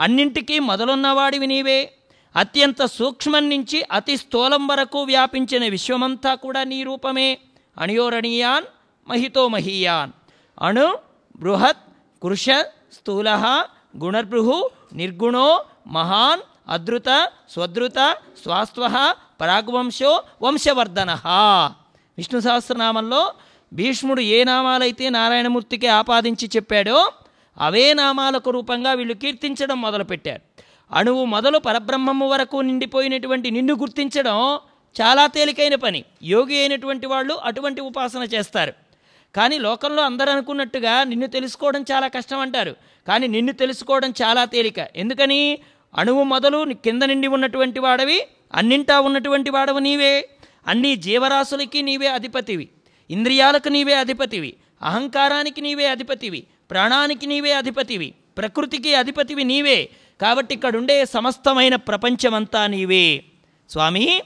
అన్నింటికీ మొదలున్నవాడివి నీవే. అత్యంత సూక్ష్మం నుంచి అతి స్థూలం వరకు వ్యాపించిన విశ్వమంతా కూడా నీ రూపమే. అణయోరణీయాన్ మహితో మహీయాన్ అణు బృహత్ కృష స్థూల గుణర్భృహు నిర్గుణో మహాన్ అదృత స్వదృత స్వాస్వ ప్రాగ్వంశో వంశవర్ధన. విష్ణు సహస్రనామంలో భీష్ముడు ఏ నామాలైతే నారాయణమూర్తికి ఆపాదించి చెప్పాడో అవే నామాలకు రూపంగా వీళ్ళు కీర్తించడం మొదలుపెట్టారు. అణువు మొదలు పరబ్రహ్మము వరకు నిండిపోయినటువంటి నిన్ను గుర్తించడం చాలా తేలికైన పని. యోగి అయినటువంటి వాళ్ళు అటువంటి ఉపాసన చేస్తారు. కానీ లోకంలో అందరూ అనుకున్నట్టుగా నిన్ను తెలుసుకోవడం చాలా కష్టం అంటారు. కానీ నిన్ను తెలుసుకోవడం చాలా తేలిక. ఎందుకని? అణువు మొదలు కింద నిండి ఉన్నటువంటి వాడవి అన్నింటా ఉన్నటువంటి వాడవు నీవే. అన్ని జీవరాశులకి నీవే అధిపతివి. ఇంద్రియాలకు నీవే అధిపతివి. అహంకారానికి నీవే అధిపతివి. ప్రాణానికి నీవే అధిపతివి. ప్రకృతికి అధిపతివి నీవే. కాబట్టి ఇక్కడుండే సమస్తమైన ప్రపంచమంతా నీవే. స్వామి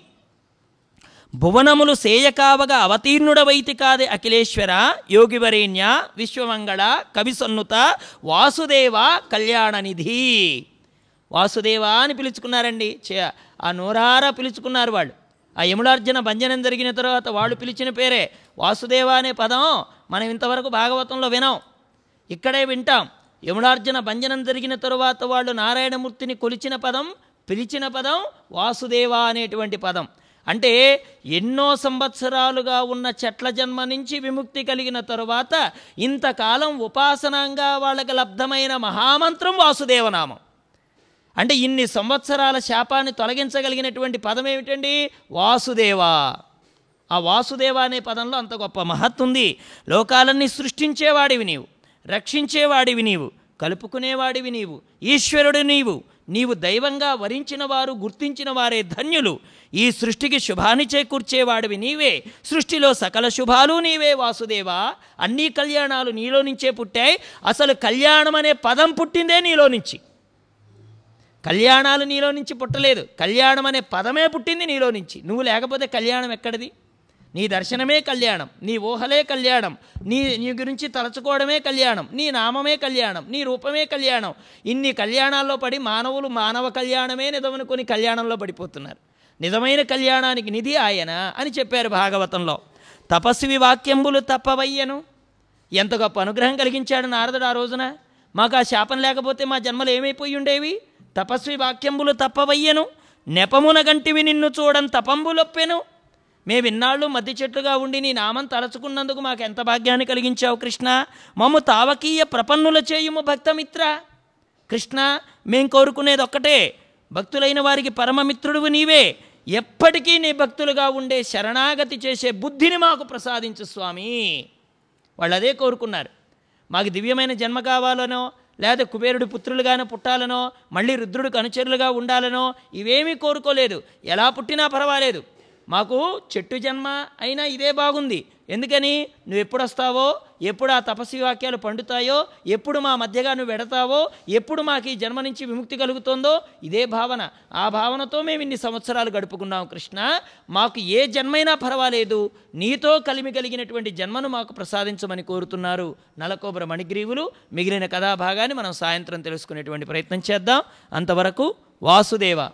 భువనములు సేయకావగా అవతీర్ణుడవైతి కాదే అఖిలేశ్వర యోగివరేణ్య విశ్వమంగళ కవిసన్నుత వాసుదేవ కళ్యాణనిధి. వాసుదేవ అని పిలుచుకున్నారండి. ఆ నోరారా పిలుచుకున్నారు వాళ్ళు. ఆ యములార్జున భంజనం జరిగిన తర్వాత వాళ్ళు పిలిచిన పేరే వాసుదేవ అనే పదం మనం ఇంతవరకు భాగవతంలో వినాం. ఇక్కడే వింటాం. యమునార్జున భంజనం జరిగిన తరువాత వాళ్ళు నారాయణమూర్తిని కొలిచిన పదం పిలిచిన పదం వాసుదేవ అనేటువంటి పదం. అంటే ఎన్నో సంవత్సరాలుగా ఉన్న చెట్ల జన్మ నుంచి విముక్తి కలిగిన తరువాత ఇంతకాలం ఉపాసనంగా వాళ్ళకి లబ్ధమైన మహామంత్రం వాసుదేవనామం. అంటే ఇన్ని సంవత్సరాల శాపాన్ని తొలగించగలిగినటువంటి పదం ఏమిటండి? వాసుదేవ. ఆ వాసుదేవ అనే పదంలో అంత గొప్ప మహత్తుంది లోకాలన్నీ సృష్టించేవాడివి నీవు. రక్షించేవాడివి నీవు కలుపుకునేవాడివి నీవు ఈశ్వరుడు నీవు నీవు దైవంగా వరించిన వారు గుర్తించిన వారే ధన్యులు. ఈ సృష్టికి శుభాన్ని చేకూర్చేవాడివి నీవే. సృష్టిలో సకల శుభాలు నీవే వాసుదేవా. అన్ని కళ్యాణాలు నీలో నుంచే పుట్టాయి. అసలు కళ్యాణం అనే పదం పుట్టిందే నీలో నుంచి. కళ్యాణాలు నీలో నుంచి పుట్టలేదు. కళ్యాణం అనే పదమే పుట్టింది నీలో నుంచి. నువ్వు లేకపోతే కళ్యాణం ఎక్కడిది? నీ దర్శనమే కళ్యాణం నీ ఊహలే కళ్యాణం నీ నీ గురించి తలచుకోవడమే కళ్యాణం నీ నామమే కళ్యాణం నీ రూపమే కళ్యాణం. ఇన్ని కళ్యాణాల్లో పడి మానవులు మానవ కళ్యాణమే నిజమనుకుని కళ్యాణంలో పడిపోతున్నారు. నిజమైన కళ్యాణానికి నిధి ఆయన అని చెప్పారు భాగవతంలో. తపస్వి వాక్యంబులు తప్పవయ్యను. ఎంత గొప్ప అనుగ్రహం కలిగించాడు నారదుడు ఆ రోజున. మాకు ఆ శాపం లేకపోతే మా జన్మలు ఏమైపోయి ఉండేవి? తపస్వి వాక్యంబులు తప్పవయ్యను. నెపమున గంటివి నిన్ను చూడం తపంబులొప్పెను. మేమిన్నాళ్ళు మధ్య చెట్లుగా ఉండి నీ నామం తలచుకున్నందుకు మాకు ఎంత భాగ్యాన్ని కలిగించావు కృష్ణ? మమ్ము తావకీయ ప్రపన్నుల చేయుము భక్తమిత్ర. కృష్ణ మేం కోరుకునేది ఒక్కటే. భక్తులైన వారికి పరమమిత్రుడువు నీవే. ఎప్పటికీ నీ భక్తులుగా ఉండే శరణాగతి చేసే బుద్ధిని మాకు ప్రసాదించు స్వామి. వాళ్ళు అదే కోరుకున్నారు. మాకు దివ్యమైన జన్మ కావాలనో లేదా కుబేరుడి పుత్రులుగానే పుట్టాలనో మళ్ళీ రుద్రుడికి అనుచరులుగా ఉండాలనో ఇవేమీ కోరుకోలేదు. ఎలా పుట్టినా పర్వాలేదు. మాకు చెట్టు జన్మ అయినా ఇదే బాగుంది. ఎందుకని? నువ్వు ఎప్పుడు వస్తావో ఎప్పుడు ఆ తపస్వి వాక్యాలు పండుతాయో ఎప్పుడు మా మధ్యగా నువ్వు వెడతావో ఎప్పుడు మాకు ఈ జన్మ నుంచి విముక్తి కలుగుతుందో ఇదే భావన. ఆ భావనతో మేము ఇన్ని సంవత్సరాలు గడుపుకున్నాం కృష్ణ. మాకు ఏ జన్మైనా పర్వాలేదు. నీతో కలిమి కలిగినటువంటి జన్మను మాకు ప్రసాదించమని కోరుతున్నారు నలకోబర మణిగ్రీవులు. మిగిలిన కథాభాగాన్ని మనం సాయంత్రం తెలుసుకునేటువంటి ప్రయత్నం చేద్దాం. అంతవరకు వాసుదేవ.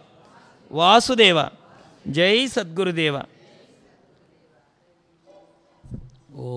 వాసుదేవ. जय सद्गुरुदेव। ओ।